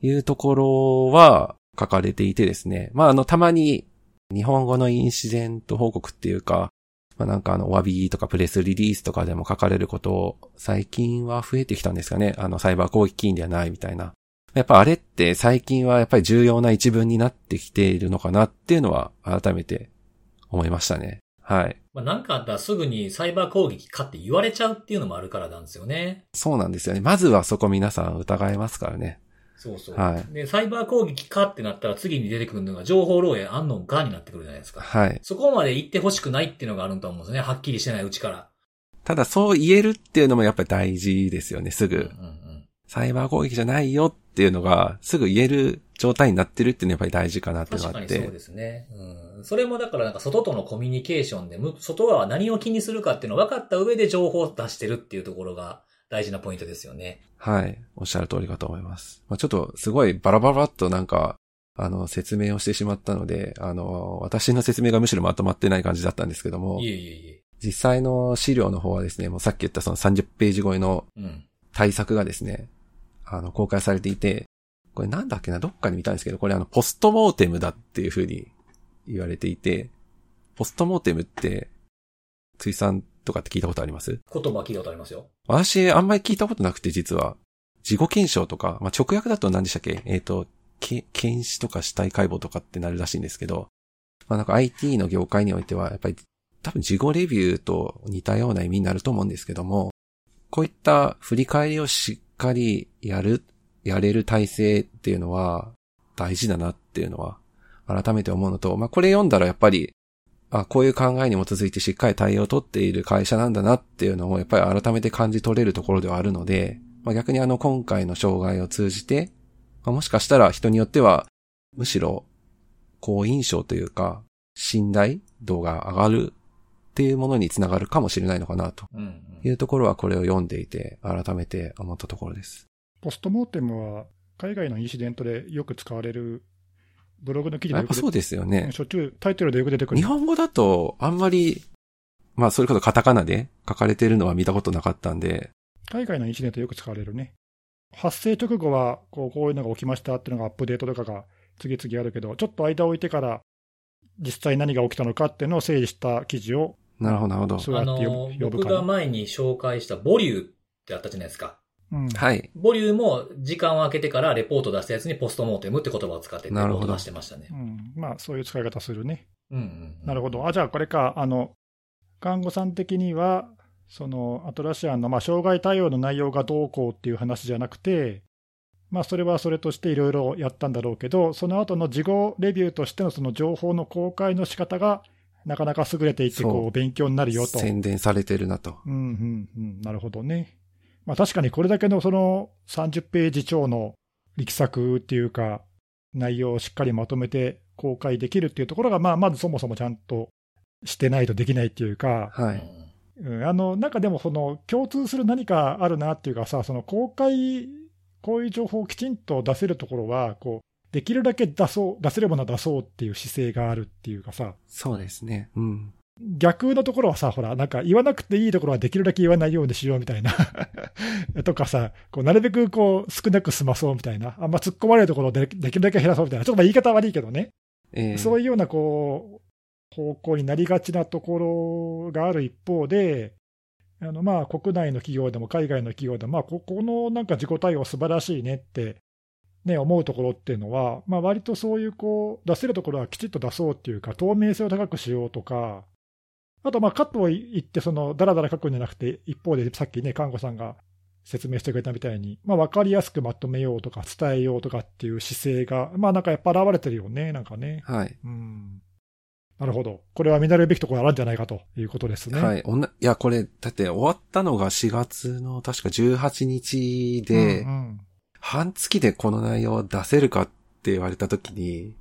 [SPEAKER 3] いうところは、書かれていてですね。まあ、あの、たまに日本語のインシデント報告っていうか、まあ、なんかあの、お詫びとかプレスリリースとかでも書かれることを最近は増えてきたんですかね。あの、サイバー攻撃金ではないみたいな。やっぱあれって最近はやっぱり重要な一文になってきているのかなっていうのは改めて思いましたね。はい。
[SPEAKER 1] まあ、なんかあったらすぐにサイバー攻撃かって言われちゃうっていうのもあるからなんですよね。
[SPEAKER 3] そうなんですよね。まずはそこ皆さん疑えますからね。
[SPEAKER 1] そうそう。はい。で、サイバー攻撃かってなったら次に出てくるのが情報漏洩あんのかになってくるじゃないですか。
[SPEAKER 3] はい。
[SPEAKER 1] そこまで言ってほしくないっていうのがあると思うんですね。はっきりしてないうちから。
[SPEAKER 3] ただそう言えるっていうのもやっぱり大事ですよね、すぐ。うんうんうん、サイバー攻撃じゃないよっていうのが、すぐ言える状態になってるっていうのはやっぱり大事かなって
[SPEAKER 1] なって。確かにそうですね。うん。それもだからなんか外とのコミュニケーションで、外側は何を気にするかっていうのを分かった上で情報を出してるっていうところが、大事なポイントですよね。
[SPEAKER 3] はい。おっしゃる通りかと思います。まあ、ちょっとすごいバラバラっとなんか、あの、説明をしてしまったので、あの、私の説明がむしろまとまってない感じだったんですけども
[SPEAKER 1] い、えいえいえ。
[SPEAKER 3] 実際の資料の方はですね、もうさっき言ったその30ページ超えの
[SPEAKER 1] うん。
[SPEAKER 3] 対策がですね、あの、公開されていて、これなんだっけな、どっかに見たんですけど、これあの、ポストモーテムだっていう風に言われていて、ポストモーテムって、ついさんとかって聞いたことあります？
[SPEAKER 1] 言葉聞いたことありますよ。
[SPEAKER 3] 私、あんまり聞いたことなくて、実は。自己検証とか、まあ、直訳だと何でしたっけ？えっ、と、け検視とか死体解剖とかってなるらしいんですけど、まあ、なんか IT の業界においては、やっぱり多分自己レビューと似たような意味になると思うんですけども、こういった振り返りをしっかりやる、やれる体制っていうのは大事だなっていうのは改めて思うのと、まあ、これ読んだらやっぱり、あ、こういう考えに基づいてしっかり対応を取っている会社なんだなっていうのをやっぱり改めて感じ取れるところではあるので、まあ、逆にあの今回の障害を通じて、まあ、もしかしたら人によってはむしろ好印象というか信頼度が上がるっていうものにつながるかもしれないのかなというところはこれを読んでいて改めて思ったところです。
[SPEAKER 2] ポストモーテムは海外のインシデントでよく使われるブログの記事でよく出
[SPEAKER 3] やっぱそうですよね。
[SPEAKER 2] しょっちゅうタイトルでよく出てくる。
[SPEAKER 3] 日本語だとあんまり、まあそれこそカタカナで書かれてるのは見たことなかったんで、
[SPEAKER 2] 海外のインシデントよく使われるね。発生直後はこうこういうのが起きましたっていうのがアップデートとかが次々あるけど、ちょっと間を置いてから実際何が起きたのかっていうのを整理した記事を
[SPEAKER 3] なるほど、なるほど。
[SPEAKER 2] そうやって
[SPEAKER 1] あの僕が。前に紹介したボリューってあったじゃないですか。
[SPEAKER 2] うん
[SPEAKER 3] はい。
[SPEAKER 1] ボリューも時間を空けてからレポート出したやつにポストモーテムって言葉を使ってレポ
[SPEAKER 3] なるほど
[SPEAKER 1] ート出してましたね
[SPEAKER 2] う。んまあそういう使い方するね。
[SPEAKER 1] うんうんうん
[SPEAKER 2] なるほど。あ、じゃあこれか、あの、看護さん的には、そのアトラシアンの、まあ、障害対応の内容がどうこうっていう話じゃなくて、まあ、それはそれとしていろいろやったんだろうけど、その後の事後レビューとしてのその情報の公開の仕方がなかなか優れていて、こう、勉強になるよと。
[SPEAKER 3] 宣伝されてるなと。
[SPEAKER 2] うんうんうん、なるほどね。まあ、確かにこれだけのその30ページ超の力作っていうか、内容をしっかりまとめて公開できるっていうところが、まあ、まずそもそもちゃんとしてないとできないっていうか、
[SPEAKER 3] はい。
[SPEAKER 2] うん、あのなんかでも、その共通する何かあるなっていうかさ、その公開、こういう情報をきちんと出せるところは、こうできるだけ出そう、出せるものは出そうっていう姿勢があるっていうかさ、
[SPEAKER 3] そうですね。うん。
[SPEAKER 2] 逆のところはさ、ほら、なんか言わなくていいところはできるだけ言わないようにしようみたいな。とかさ、こうなるべくこう少なく済まそうみたいな、あんま突っ込まれるところをでできるだけ減らそうみたいな、ちょっとまあ言い方悪いけどね、
[SPEAKER 3] えー
[SPEAKER 2] そういうようなこう方向になりがちなところがある一方で、あのまあ国内の企業でも海外の企業でも、まあ、ここのなんか自己対応素晴らしいねって、ね、思うところっていうのは、まあ割とそういうこう出せるところはきちっと出そうっていうか、透明性を高くしようとか、あとまあカットを言って、そのだらだら書くんじゃなくて、一方でさっきね、看護さんが説明してくれたみたいに、まあ、分かりやすくまとめようとか、伝えようとかっていう姿勢が、まあなんかやっぱ現れてるよね、なんかね。
[SPEAKER 3] はい。
[SPEAKER 2] うんなるほど。これは見慣れるべきところあるんじゃないかということですね。
[SPEAKER 3] はい。おんな、いや、これ、だって終わったのが4月の確か18日で、
[SPEAKER 2] うんうん
[SPEAKER 3] 半月でこの内容を出せるかって言われた時に、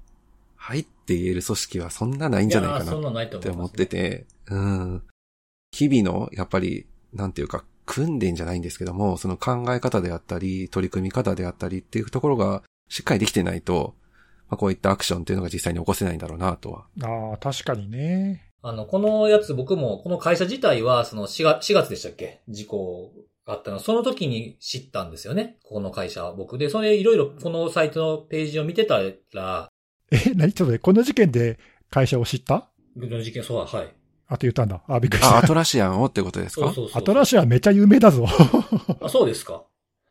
[SPEAKER 3] はいって言える組織はそんなないんじゃないかなって思ってて、うん。日々の、やっぱり、なんていうか、訓練じゃないんですけども、その考え方であったり、取り組み方であったりっていうところがしっかりできてないと、まあ、こういったアクションっていうのが実際に起こせないんだろうなとは。
[SPEAKER 2] ああ、確かにね。
[SPEAKER 1] あの、このやつ僕も、この会社自体は、その4月、4月でしたっけ？事故があったの。その時に知ったんですよね。この会社は僕で。それいろいろこのサイトのページを見てたら、
[SPEAKER 2] え、何？ちょっとね、この事件で会社を知った？
[SPEAKER 1] 僕の事件、そうだ、はい。
[SPEAKER 2] あと言ったんだ。あ、びっくりし
[SPEAKER 3] あ、ア
[SPEAKER 2] た。
[SPEAKER 3] トラシアンをってことですか？
[SPEAKER 1] そうそうそう。
[SPEAKER 2] アトラシアめっちゃ有名だぞ。
[SPEAKER 1] あ、そうですか。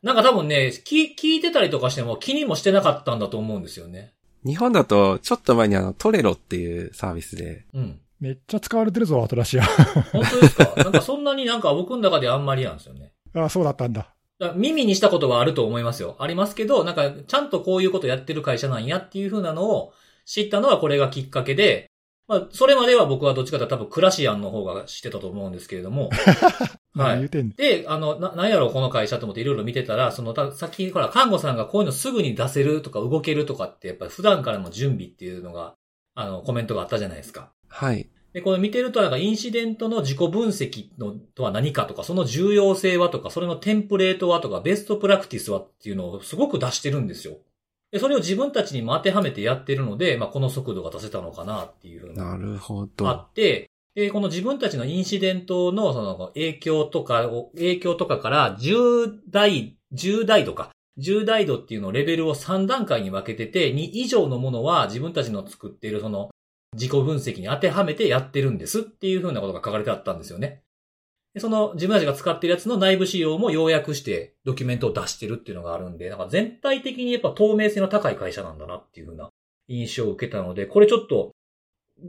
[SPEAKER 1] なんか多分ね、聞、聞いてたりとかしても気にもしてなかったんだと思うんですよね。
[SPEAKER 3] 日本だと、ちょっと前にあの、トレロっていうサービスで、
[SPEAKER 1] うん。
[SPEAKER 2] めっちゃ使われてるぞ、アトラシア。
[SPEAKER 1] 本当ですか？なんかそんなになんか僕の中であんまりなんですよね。
[SPEAKER 2] あそうだったんだ。
[SPEAKER 1] 耳にしたことはあると思いますよ。ありますけど、なんかちゃんとこういうことやってる会社なんやっていう風なのを知ったのはこれがきっかけで、まあ、それまでは僕はどっちかというと多分クラシアンの方が知ってたと思うんですけれども。はい。で、あの、な、なんやろうこの会社と思っていろいろ見てたら、その、たさっき、ほら、看護さんがこういうのすぐに出せるとか動けるとかって、やっぱり普段からの準備っていうのが、あの、コメントがあったじゃないですか。
[SPEAKER 3] はい。
[SPEAKER 1] で、これ見てるとなんかインシデントの自己分析のとは何かとか、その重要性はとか、それのテンプレートはとか、ベストプラクティスはっていうのをすごく出してるんですよ。で、それを自分たちにも当てはめてやってるので、まあ、この速度が出せたのかなっていうふうな。
[SPEAKER 3] なるほ
[SPEAKER 1] あ
[SPEAKER 3] ど。
[SPEAKER 1] って、で、この自分たちのインシデントのその影響とかを、影響とかから10代、10代度か。10代度っていうのをレベルを3段階に分けてて、2以上のものは自分たちの作っているその自己分析に当てはめてやってるんですっていうふうなことが書かれてあったんですよね。その自分たちが使ってるやつの内部資料も要約してドキュメントを出してるっていうのがあるんで、なんか全体的にやっぱ透明性の高い会社なんだなっていうふうな印象を受けたので、これちょっと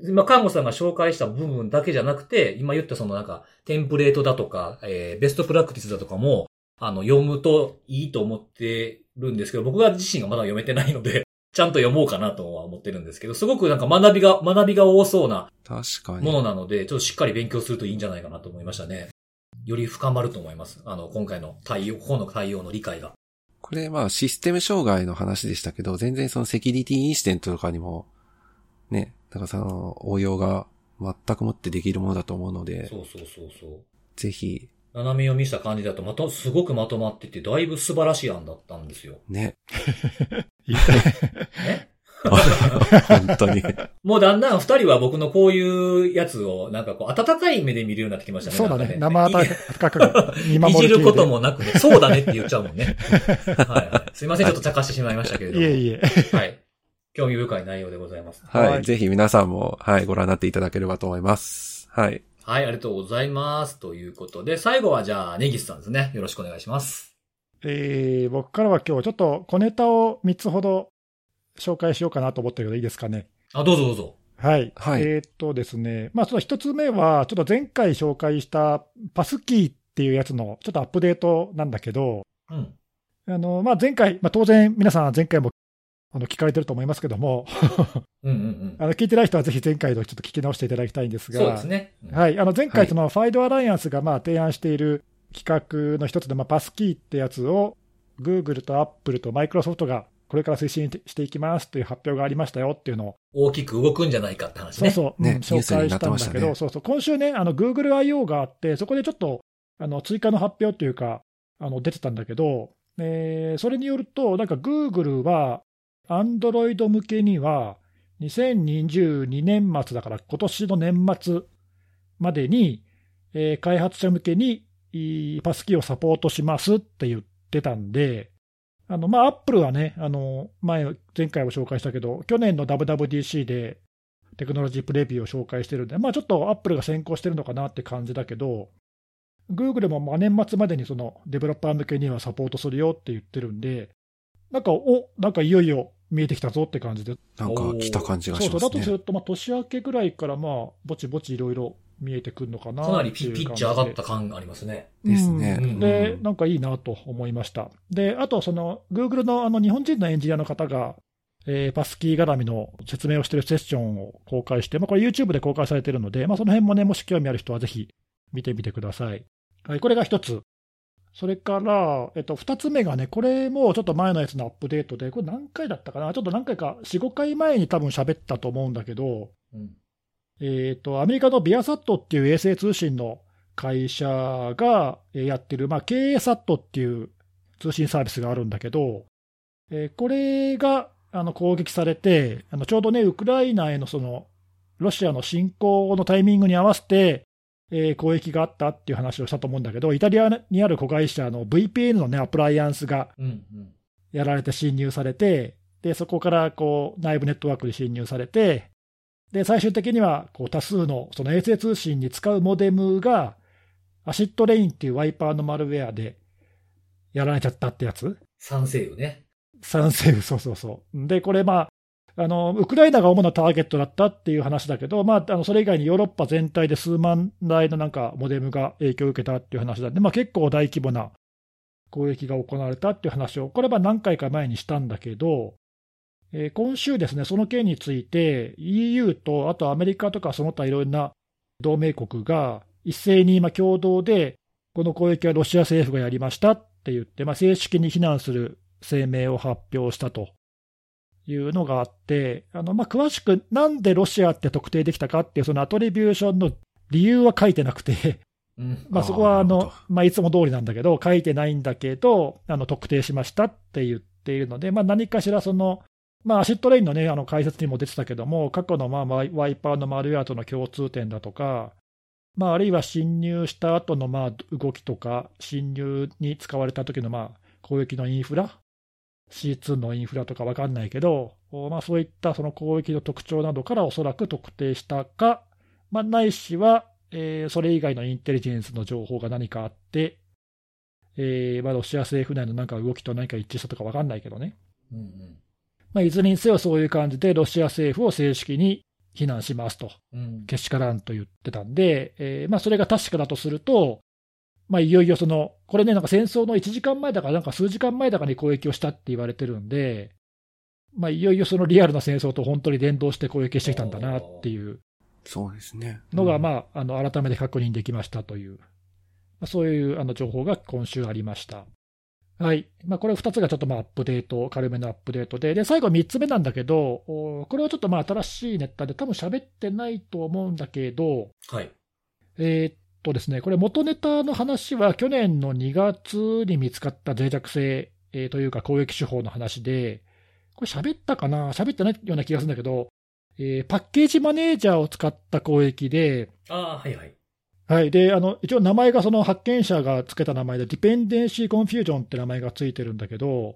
[SPEAKER 1] 今、看護さんが紹介した部分だけじゃなくて、今言ったそのなんか、テンプレートだとか、えーベストプラクティスだとかも、あの、読むといいと思ってるんですけど、僕が自身がまだ読めてないので、ちゃんと読もうかなとは思ってるんですけど、すごくなんか学びが、学びが多そうな
[SPEAKER 3] 確かに。
[SPEAKER 1] ものなので、ちょっとしっかり勉強するといいんじゃないかなと思いましたね。より深まると思います。あの、今回の対応、ここの対応の理解が。
[SPEAKER 3] これまあシステム障害の話でしたけど、全然そのセキュリティインシデントとかにも、ね、だからその応用が全くもってできるものだと思うので、
[SPEAKER 1] そうそうそうそう。
[SPEAKER 3] ぜひ、
[SPEAKER 1] 斜め読みした感じだと、また、すごくまとまってて、だいぶ素晴らしい案だったんですよ。
[SPEAKER 3] ね、
[SPEAKER 2] 言いたい
[SPEAKER 1] ね
[SPEAKER 3] 本当に。
[SPEAKER 1] もうだんだん二人は僕のこういうやつを、なんかこう、温かい目で見るようになってきましたね。
[SPEAKER 2] そうだね、生温かく見守る
[SPEAKER 1] いじること
[SPEAKER 2] 系
[SPEAKER 1] もなくね、そうだねって言っちゃうもんね。はいはい。すいません、ちょっと茶化してしまいましたけれども。
[SPEAKER 2] でいえいえ。
[SPEAKER 1] はい。興味深い内容でございます。
[SPEAKER 3] はい、
[SPEAKER 2] はい
[SPEAKER 3] ぜひ皆さんも、はい、ご覧になっていただければと思います。はい。
[SPEAKER 1] はい、ありがとうございます。ということで、最後はじゃあ、ネギスさんですね。よろしくお願いします。
[SPEAKER 2] えー僕からは今日ちょっと小ネタを3つほど紹介しようかなと思ったけどいいですかね。
[SPEAKER 1] あ、どうぞどうぞ。
[SPEAKER 2] はい。
[SPEAKER 3] はい
[SPEAKER 2] えーっとですね、まあ、その一つ目は、ちょっと前回紹介したパスキーっていうやつのちょっとアップデートなんだけど、
[SPEAKER 1] うん。
[SPEAKER 2] あの、まあ、前回、まあ、当然皆さん前回もあの聞かれてると思いますけども、
[SPEAKER 1] うんうんうん。
[SPEAKER 2] あの聞いてない人はぜひ前回のちょっと聞き直していただきたいんですが、
[SPEAKER 1] そうですね。うん
[SPEAKER 2] はい、あの前
[SPEAKER 3] はい
[SPEAKER 2] 回、そのファイドアライアンスがまあ提案している企画の一つで、まあ、パスキーってやつを、グーグルとアップルとマイクロソフトがこれから推進していきますという発表がありましたよっていうのを、
[SPEAKER 1] 大きく動くんじゃないかって話ね。
[SPEAKER 2] そうそう、うん
[SPEAKER 3] ね
[SPEAKER 2] 紹介したんだけど、
[SPEAKER 3] ね
[SPEAKER 2] そうそう、今週ね、あの Google I.O. があって、そこでちょっとあの追加の発表というか、あの出てたんだけど、えーそれによると、なんか Google は、Android 向けには、2022年末だから、今年の年末までに、えー開発者向けにパスキーをサポートしますって言ってたんで、あのまあ、アップルはね、あの前、前回も紹介したけど、去年の WWDC でテクノロジープレビューを紹介してるんで、まあ、ちょっとアップルが先行してるのかなって感じだけど、Google もま年末までにそのデベロッパー向けにはサポートするよって言ってるんで、なんか、おなんかいよいよ見えてきたぞって感じで、
[SPEAKER 3] なんか来た感じが
[SPEAKER 2] そうそう、
[SPEAKER 3] しますね。
[SPEAKER 2] だとすると、まあ、年明けぐらいから、まあ、ぼちぼちいろいろ見えてくるのかな
[SPEAKER 1] かなりピピッチ上がった感がありますね。
[SPEAKER 3] ですね
[SPEAKER 2] うんで、なんかいいなと思いました。で、あと、その、Google のあの日本人のエンジニアの方が、えーパスキー絡みの説明をしているセッションを公開して、まあ、これ YouTube で公開されているので、まあ、その辺もね、もし興味ある人はぜひ見てみてください。はい、これが一つ。それから、えっと、二つ目がね、これもちょっと前のやつのアップデートで、これ何回だったかな？ちょっと何回か、4、5回前に多分喋ったと思うんだけど、
[SPEAKER 1] うん。
[SPEAKER 2] えー、とアメリカのビアサットっていう衛星通信の会社がえーやってる、まあ、経営サットっていう通信サービスがあるんだけど、えーこれがあの攻撃されて、あのちょうどね、ウクライナへのそのロシアの侵攻のタイミングに合わせて、えー攻撃があったっていう話をしたと思うんだけど、イタリアにある子会社の VPN の、ね、アプライアンスが。やられて侵入されて、でそこからこう内部ネットワークに侵入されて、で最終的にはこう多数のその衛星通信に使うモデムが、AcidRain っていうワイパーのマルウェアでやられちゃったってやつ、
[SPEAKER 1] 衛星よね。
[SPEAKER 2] 衛星、そうそうそう。で、これ、まあ、あのウクライナが主なターゲットだったっていう話だけど、まあ、あのそれ以外にヨーロッパ全体で数万台のなんかモデムが影響を受けたっていう話なんで、まあ、結構大規模な攻撃が行われたっていう話を、これは何回か前にしたんだけど、えー今週ですね、その件について EU と、あとアメリカとかその他いろんな同盟国が一斉に今共同で、この攻撃はロシア政府がやりましたって言って、まあ、正式に非難する声明を発表したと。いうのがあって、あのまあ、詳しくなんでロシアって特定できたかっていう、そのアトリビューションの理由は書いてなくて、
[SPEAKER 1] うん。
[SPEAKER 2] まあ、そこはあのまあ、いつも通りなんだけど、書いてないんだけど、あの特定しましたって言っているので、まあ、何かしらその、まあ、 AcidRain の,、ね、あの解説にも出てたけども、過去のまあワイパーのマルウェアとの共通点だとか、まあ、あるいは侵入した後のまあ動きとか、侵入に使われた時のまあ攻撃のインフラ、C2 のインフラとかわかんないけど、おまあ、そういったその攻撃の特徴などからおそらく特定したか、まあ、ないしは、えーそれ以外のインテリジェンスの情報が何かあって、えーまあ、ロシア政府内のなんか動きと何か一致したとかわかんないけどね。
[SPEAKER 1] うんうん。
[SPEAKER 2] まあ、いずれにせよそういう感じで、ロシア政府を正式に非難しますと、
[SPEAKER 1] うん。
[SPEAKER 2] けしからんと言ってたんで、えーまあ、それが確かだとすると、まあ、いよいよその、これね、なんか戦争の1時間前だか、なんか数時間前だかに攻撃をしたって言われてるんで、まあ、いよいよそのリアルな戦争と本当に連動して攻撃してきたんだなっていう
[SPEAKER 3] そうですね。
[SPEAKER 2] のが、
[SPEAKER 3] あ、
[SPEAKER 2] まあ、あの改めて確認できましたという、まあ、そういうあの情報が今週ありました。はい。まあ、これ2つがちょっとまあアップデート、軽めのアップデートで、で、最後3つ目なんだけど、おこれはちょっとまあ新しいネタで多分喋ってないと思うんだけど、
[SPEAKER 1] はい。
[SPEAKER 2] えーっとですね、これ元ネタの話は去年の2月に見つかった脆弱性、えーというか攻撃手法の話で、これ喋ったかな？喋ってないような気がするんだけど、えーパッケージマネージャーを使った攻撃で、
[SPEAKER 1] ああ、はいはい。
[SPEAKER 2] はい。で、あの、一応名前がその発見者がつけた名前で、 dependency confusion って名前がついてるんだけど、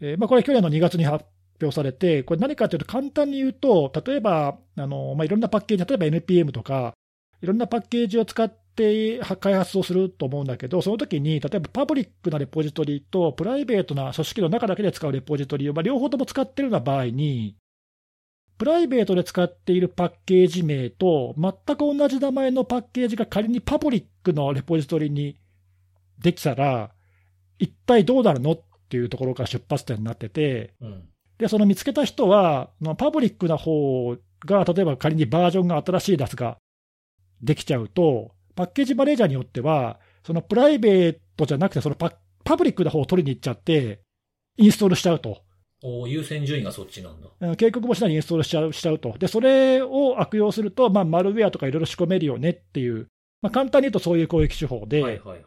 [SPEAKER 2] えーまあ、これ去年の2月に発表されて、これ何かというと簡単に言うと、例えば、あの、まあ、いろんなパッケージ、例えば NPM とか、いろんなパッケージを使っては開発をすると思うんだけど、その時に、例えばパブリックなレポジトリと、プライベートな組織の中だけで使うレポジトリを、まあ、両方とも使っているような場合に、プライベートで使っているパッケージ名と、全く同じ名前のパッケージが仮にパブリックのレポジトリにできたら、一体どうなるのっていうところから出発点になってて、
[SPEAKER 1] うん。
[SPEAKER 2] で、その見つけた人は、まあパブリックな方が、例えば仮にバージョンが新しいやつができちゃうと、パッケージマネージャーによっては、そのプライベートじゃなくて、そのパパブリックな方を取りに行っちゃって、インストールしちゃうと。
[SPEAKER 1] おー優先順位がそっちなんだ。
[SPEAKER 2] うん警告もしないでインストールしちゃうしちゃうと。で、それを悪用すると、まあ、マルウェアとかいろいろ仕込めるよねっていう、まあ、簡単に言うとそういう攻撃手法で、
[SPEAKER 1] はいはい。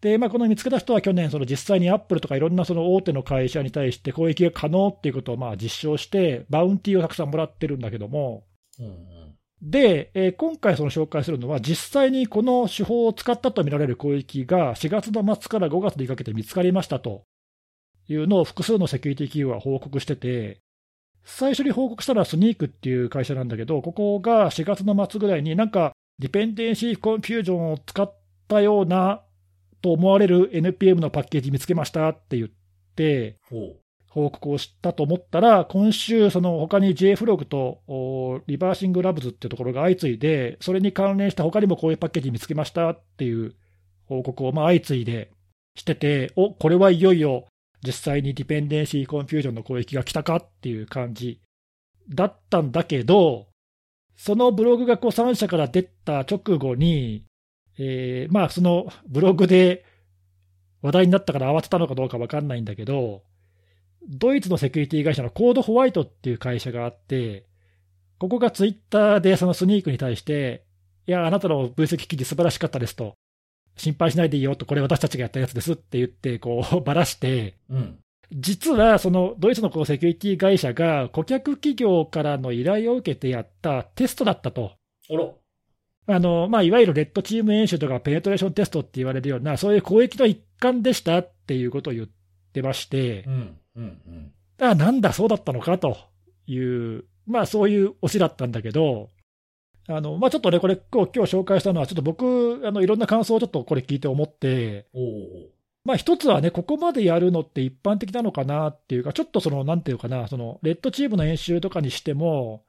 [SPEAKER 2] でまあ、この見つけた人は去年、その実際にアップルとかいろんなその大手の会社に対して攻撃が可能っていうことをまあ実証して、バウンティーをたくさんもらってるんだけども、
[SPEAKER 1] うんうん。
[SPEAKER 2] で、えー今回その紹介するのは、実際にこの手法を使ったと見られる攻撃が4月の末から5月にかけて見つかりましたと。いうのを複数のセキュリティ企業は報告してて、最初に報告したのは Snyk っていう会社なんだけど、ここが4月の末ぐらいになんか dependency confusion を使ったようなと思われる NPM のパッケージ見つけましたって言って、報告をしたと思ったら、今週、その他に JFrog と ReversingLabs っていうところが相次いで、それに関連した他にもこういうパッケージ見つけましたっていう報告をまあ相次いでしてて、おこれはいよいよ実際に dependency confusion の攻撃が来たかっていう感じだったんだけど、そのブログがこう3社から出た直後に、えーまあそのブログで話題になったから慌てたのかどうか分かんないんだけど、ドイツのセキュリティ会社のコードホワイトっていう会社があって、ここがツイッターでそのスニークに対して、いや、あなたの分析記事素晴らしかったですと、心配しないでいいよと、これ私たちがやったやつですって言って、こう、ばらして、
[SPEAKER 1] う。うん。
[SPEAKER 2] 実はそのドイツのこうセキュリティ会社が顧客企業からの依頼を受けてやったテストだったと。
[SPEAKER 1] あら。
[SPEAKER 2] あの、まあ、いわゆるレッドチーム演習とかペネトレーションテストって言われるような、そういう攻撃の一環でしたっていうことを言ってまして
[SPEAKER 1] う、ん。うん。うん。
[SPEAKER 2] あ、なんだ、そうだったのかという、まあそういうオチだったんだけど、あの、まあちょっとね、これ、今日紹介したのは、ちょっと僕、あの、いろんな感想をちょっとこれ聞いて思って。まあ一つはね、ここまでやるのって一般的なのかなっていうか、ちょっとその、なんていうかな、その、レッドチームの演習とかにしても、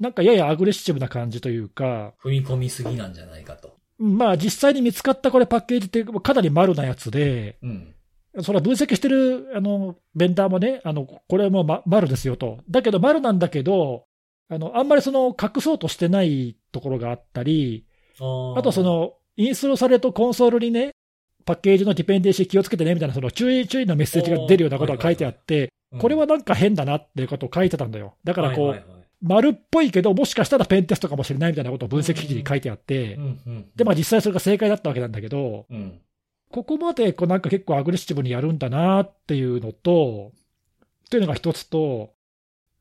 [SPEAKER 2] なんかややアグレッシブな感じというか、
[SPEAKER 1] 踏み込みすぎなんじゃないかと。
[SPEAKER 2] まあ実際に見つかったこれパッケージってかなり丸なやつで、
[SPEAKER 1] うん。
[SPEAKER 2] それは分析してるあのベンダーもね、あのこれも、ま、丸ですよと。だけど丸なんだけど、あのあんまりその隠そうとしてないところがあったり、
[SPEAKER 1] あ
[SPEAKER 2] とそ、のインストールされるとコンソールにね、パッケージのディペンデンシー気をつけてねみたいな、その注意注意のメッセージが出るようなことが書いてあって、これはなんか変だなっていうことを書いてたんだよ。だからこう、丸っぽいけど、もしかしたらペンテストかもしれないみたいなことを分析記事に書いてあってで、まあ実際それが正解だったわけなんだけど、
[SPEAKER 1] うん。
[SPEAKER 2] ここまでこうなんか結構アグレッシブにやるんだなっていうのと、っていうのが一つと、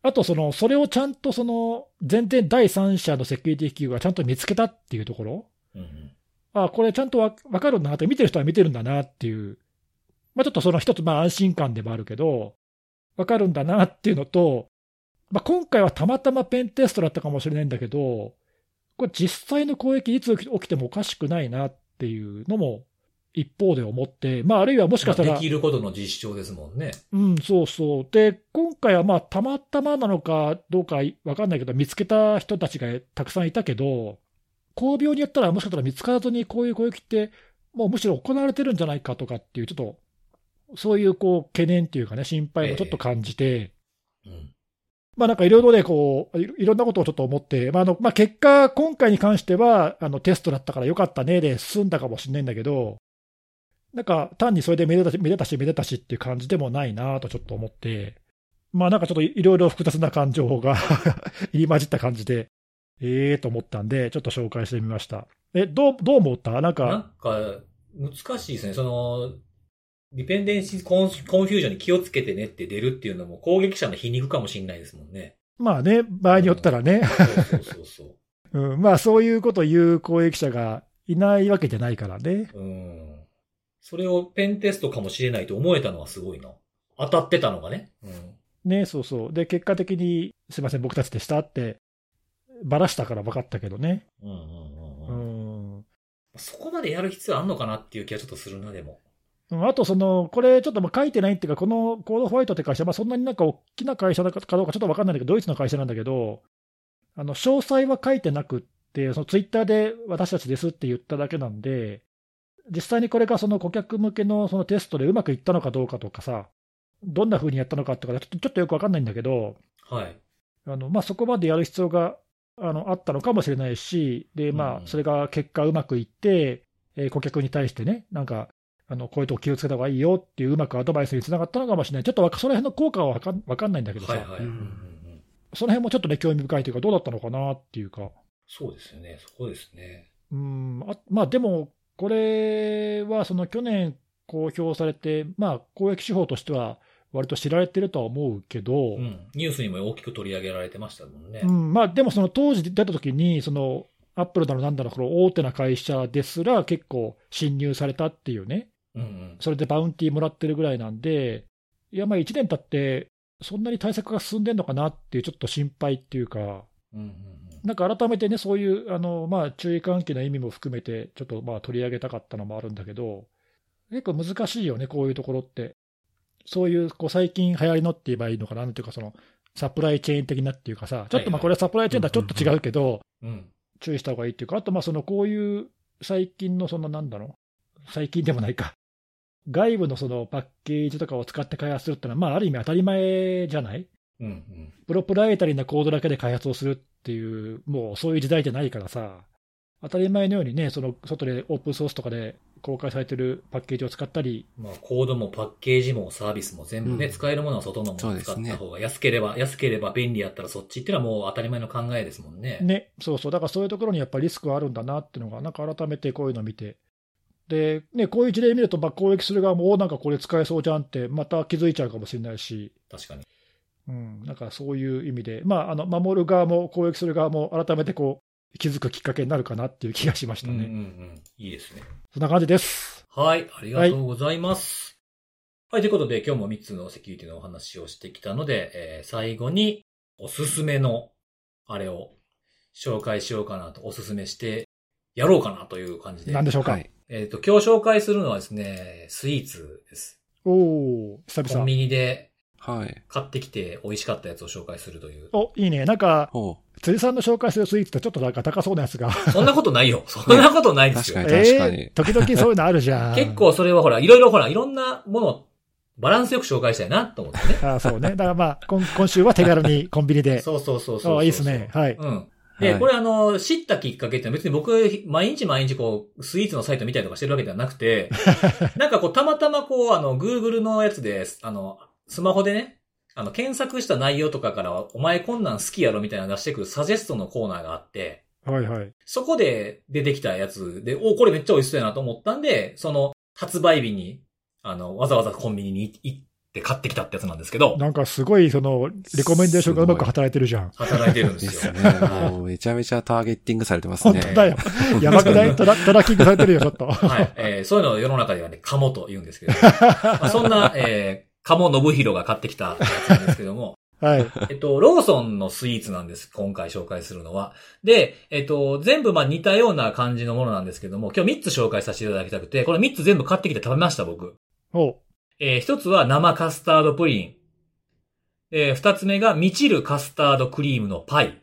[SPEAKER 2] あとその、それをちゃんとその、全然第三者のセキュリティ企業がちゃんと見つけたっていうところ、
[SPEAKER 1] うんうん。
[SPEAKER 2] あこれちゃんとわわかるんだなって、見てる人は見てるんだなっていう、まあちょっとその一つまあ安心感でもあるけど、わかるんだなっていうのと、まあ今回はたまたまペンテストだったかもしれないんだけど、これ実際の攻撃いつ起きてもおかしくないなっていうのも一方で思って、まああるいはもしかしたら
[SPEAKER 1] まあで、きることの実証ですもんね。
[SPEAKER 2] うん、そうそう。で、今回はまあたまたまなのかどうかわかんないけど、見つけた人たちがたくさんいたけど、巧妙にやったらもしかしたら見つからずにこういう攻撃って、もうむしろ行われてるんじゃないかとかっていう、ちょっと、そういうこう懸念っていうかね、心配もちょっと感じて、
[SPEAKER 1] うん。
[SPEAKER 2] まあなんかいろいろね、こう、いろいろんなことをちょっと思って、まああの、まあ結果、今回に関しては、あの、テストだったからよかったねで済んだかもしれないんだけど、なんか単にそれでめでたし、めでたし、めでたしっていう感じでもないなとちょっと思って、まあなんかちょっといろいろ複雑な感情が 入り混じった感じで、ええと思ったんで、ちょっと紹介してみました。え、どう、どう思った？なん
[SPEAKER 1] な
[SPEAKER 2] か、
[SPEAKER 1] んか、難しいですね。その、ディペンデンシーコンコンフュージョンに気をつけてねって出るっていうのも攻撃者の皮肉かもしれないですもんね。
[SPEAKER 2] まあね、場合によったらね、
[SPEAKER 1] そうそうそうそう。
[SPEAKER 2] うん、まあそういうことを言う攻撃者がいないわけじゃないからね。
[SPEAKER 1] うん。それをペンテストかもしれないと思えたのはすごいな。当たってたのがね。うん。
[SPEAKER 2] ね、そうそう。で、結果的に、すいません、僕たちでしたって、ばらしたから分かったけどね。
[SPEAKER 1] うんうん
[SPEAKER 2] う
[SPEAKER 1] うんうん。
[SPEAKER 2] ん。
[SPEAKER 1] そこまでやる必要あんのかなっていう気はちょっとするな、でも。
[SPEAKER 2] あと、その、これ、ちょっとまあ書いてないっていうか、このコードホワイトって会社、まあ、そんなになんか大きな会社だかどうかちょっと分かんないんだけど、ドイツの会社なんだけど、あの、詳細は書いてなくって、そのツイッターで私たちですって言っただけなんで、実際にこれがその顧客向けのそのテストでうまくいったのかどうかとかさ、どんな風にやったのかとか、ちょっとちょっとよく分かんないんだけど、
[SPEAKER 1] はい。
[SPEAKER 2] あのまあ、そこまでやる必要があのあったのかもしれないし、でまあ、
[SPEAKER 1] うん
[SPEAKER 2] それが結果うまくいって、えー顧客に対してね、なんか、あのこういうとこ気をつけた方がいいよっていう、うまくアドバイスにつながったのかもしれない、ちょっとその辺の効果はわかんわかんないんだけどさ、
[SPEAKER 1] はいはい。
[SPEAKER 3] うん
[SPEAKER 1] うんうんうん
[SPEAKER 2] その辺もちょっとね、興味深いというか、どうだったのかなっていうか、
[SPEAKER 1] そうですよね。そこですね。
[SPEAKER 2] うんあまあ、でも、これはその去年公表されて、まあ、攻撃手法としては、割と知られてるとは思うけど、
[SPEAKER 1] うん。ニュースにも大きく取り上げられてましたもんね。
[SPEAKER 2] うん、まあでもその当時出た時に、そのアップルだのなんだの、この大手な会社ですら結構侵入されたっていうね、
[SPEAKER 1] うんうん。
[SPEAKER 2] それでバウンティーもらってるぐらいなんで、いや、まあ1年経って、そんなに対策が進んでんのかなっていう、ちょっと心配っていうか、
[SPEAKER 1] うんうんうん。
[SPEAKER 2] なんか改めてね、そういうあの、まあ、注意喚起の意味も含めて、ちょっとまあ取り上げたかったのもあるんだけど、結構難しいよね、こういうところって。そういうこう最近流行りのって言えばいいのかな、なんていうか、そのサプライチェーン的なっていうかさ、ちょっとまあこれはサプライチェーンとはちょっと違うけど、
[SPEAKER 1] うん。
[SPEAKER 2] 注意した方がいいっていうか、あとまあそのこういう最近のそのなんだろう、最近でもないか、外部のそのパッケージとかを使って開発するってのは、まあある意味当たり前じゃない？
[SPEAKER 1] うんうん。
[SPEAKER 2] プロプライタリーなコードだけで開発をするっていう、もうそういう時代じゃないからさ、当たり前のようにね、その外でオープンソースとかで公開されてるパッケージを使ったり、
[SPEAKER 1] まあ、コードもパッケージもサービスも全部ね、
[SPEAKER 3] うん
[SPEAKER 1] 使えるものは外のものを使った方が安ければ、安ければ便利やったらそっちっていうのはもう当たり前の考えですもんね。
[SPEAKER 2] ね、そうそう、だからそういうところにやっぱりリスクはあるんだなっていうのが、なんか改めてこういうのを見て、で、ね、こういう事例見ると、まあ攻撃する側も、おなんかこれ使えそうじゃんって、また気づいちゃうかもしれないし、
[SPEAKER 1] 確かに。
[SPEAKER 2] うん、なんかそういう意味で、まあ、あの守る側も攻撃する側も改めてこう気づくきっかけになるかなっていう気がしましたね。
[SPEAKER 1] うんうんうん。いいですね。
[SPEAKER 2] そんな感じです。
[SPEAKER 1] はい、ありがとうございます。はい、ということで今日も3つのセキュリティのお話をしてきたので、えー最後におすすめのあれを紹介しようかなと、おすすめしてやろうかなという感じで。
[SPEAKER 2] 何でしょうか？
[SPEAKER 3] はい。
[SPEAKER 1] えっ、と、今日紹介するのはですね、スイーツです。
[SPEAKER 2] おお久々。
[SPEAKER 1] コンビニで
[SPEAKER 3] はい。
[SPEAKER 1] 買ってきて美味しかったやつを紹介するという。
[SPEAKER 2] おいいね。なんか、
[SPEAKER 3] ほ
[SPEAKER 2] 辻さんの紹介するスイーツってちょっとなんか高そうなやつが。
[SPEAKER 1] そんなことないよ。そんなことないですよ。
[SPEAKER 3] 確かに確かに
[SPEAKER 2] えー時々そういうのあるじゃん。
[SPEAKER 1] 結構それはほら、いろいろほら、いろんなものをバランスよく紹介したいなと思ってね。
[SPEAKER 2] あそうね。だからまあ、今今週は手軽にコンビニで。
[SPEAKER 1] そうそうそうそうそう。
[SPEAKER 2] あいいですね。はい。
[SPEAKER 1] うん。で、
[SPEAKER 3] はい
[SPEAKER 1] これあの、知ったきっかけって別に僕、毎日毎日こう、スイーツのサイト見たりとかしてるわけではなくて、なんかこう、たまたまこう、あの、Google のやつで、あの、スマホでね、あの、検索した内容とかからは、お前こんなん好きやろみたいなの出してくるサジェストのコーナーがあって、
[SPEAKER 2] はいはい。
[SPEAKER 1] そこで出てきたやつで、お、これめっちゃ美味しそうやなと思ったんで、その、発売日に、あの、わざわざコンビニに行って買ってきたってやつなんですけど、
[SPEAKER 2] なんかすごい、その、レコメンデーションがうまく働いてるじゃん。
[SPEAKER 1] 働いてるんでよ。
[SPEAKER 3] ですすね。もうめちゃめちゃターゲッティングされてますね。
[SPEAKER 2] 本当だよ。やばくない？トラトラッキングされてるよ、ちょっと。
[SPEAKER 1] はい。えーそういうのを世の中ではね、カモと言うんですけど、まあ、そんな、えー、カモ信弘が買ってきたやつなんですけども、
[SPEAKER 2] はい。
[SPEAKER 1] えっと、ローソンのスイーツなんです。今回紹介するのは。で、えっと、全部まあ似たような感じのものなんですけども、今日3つ紹介させていただきたくて、これ3つ全部買ってきて食べました、僕。
[SPEAKER 2] お
[SPEAKER 1] えー、1つは生カスタードプリン。えー、2つ目がミチルカスタードクリームのパイ。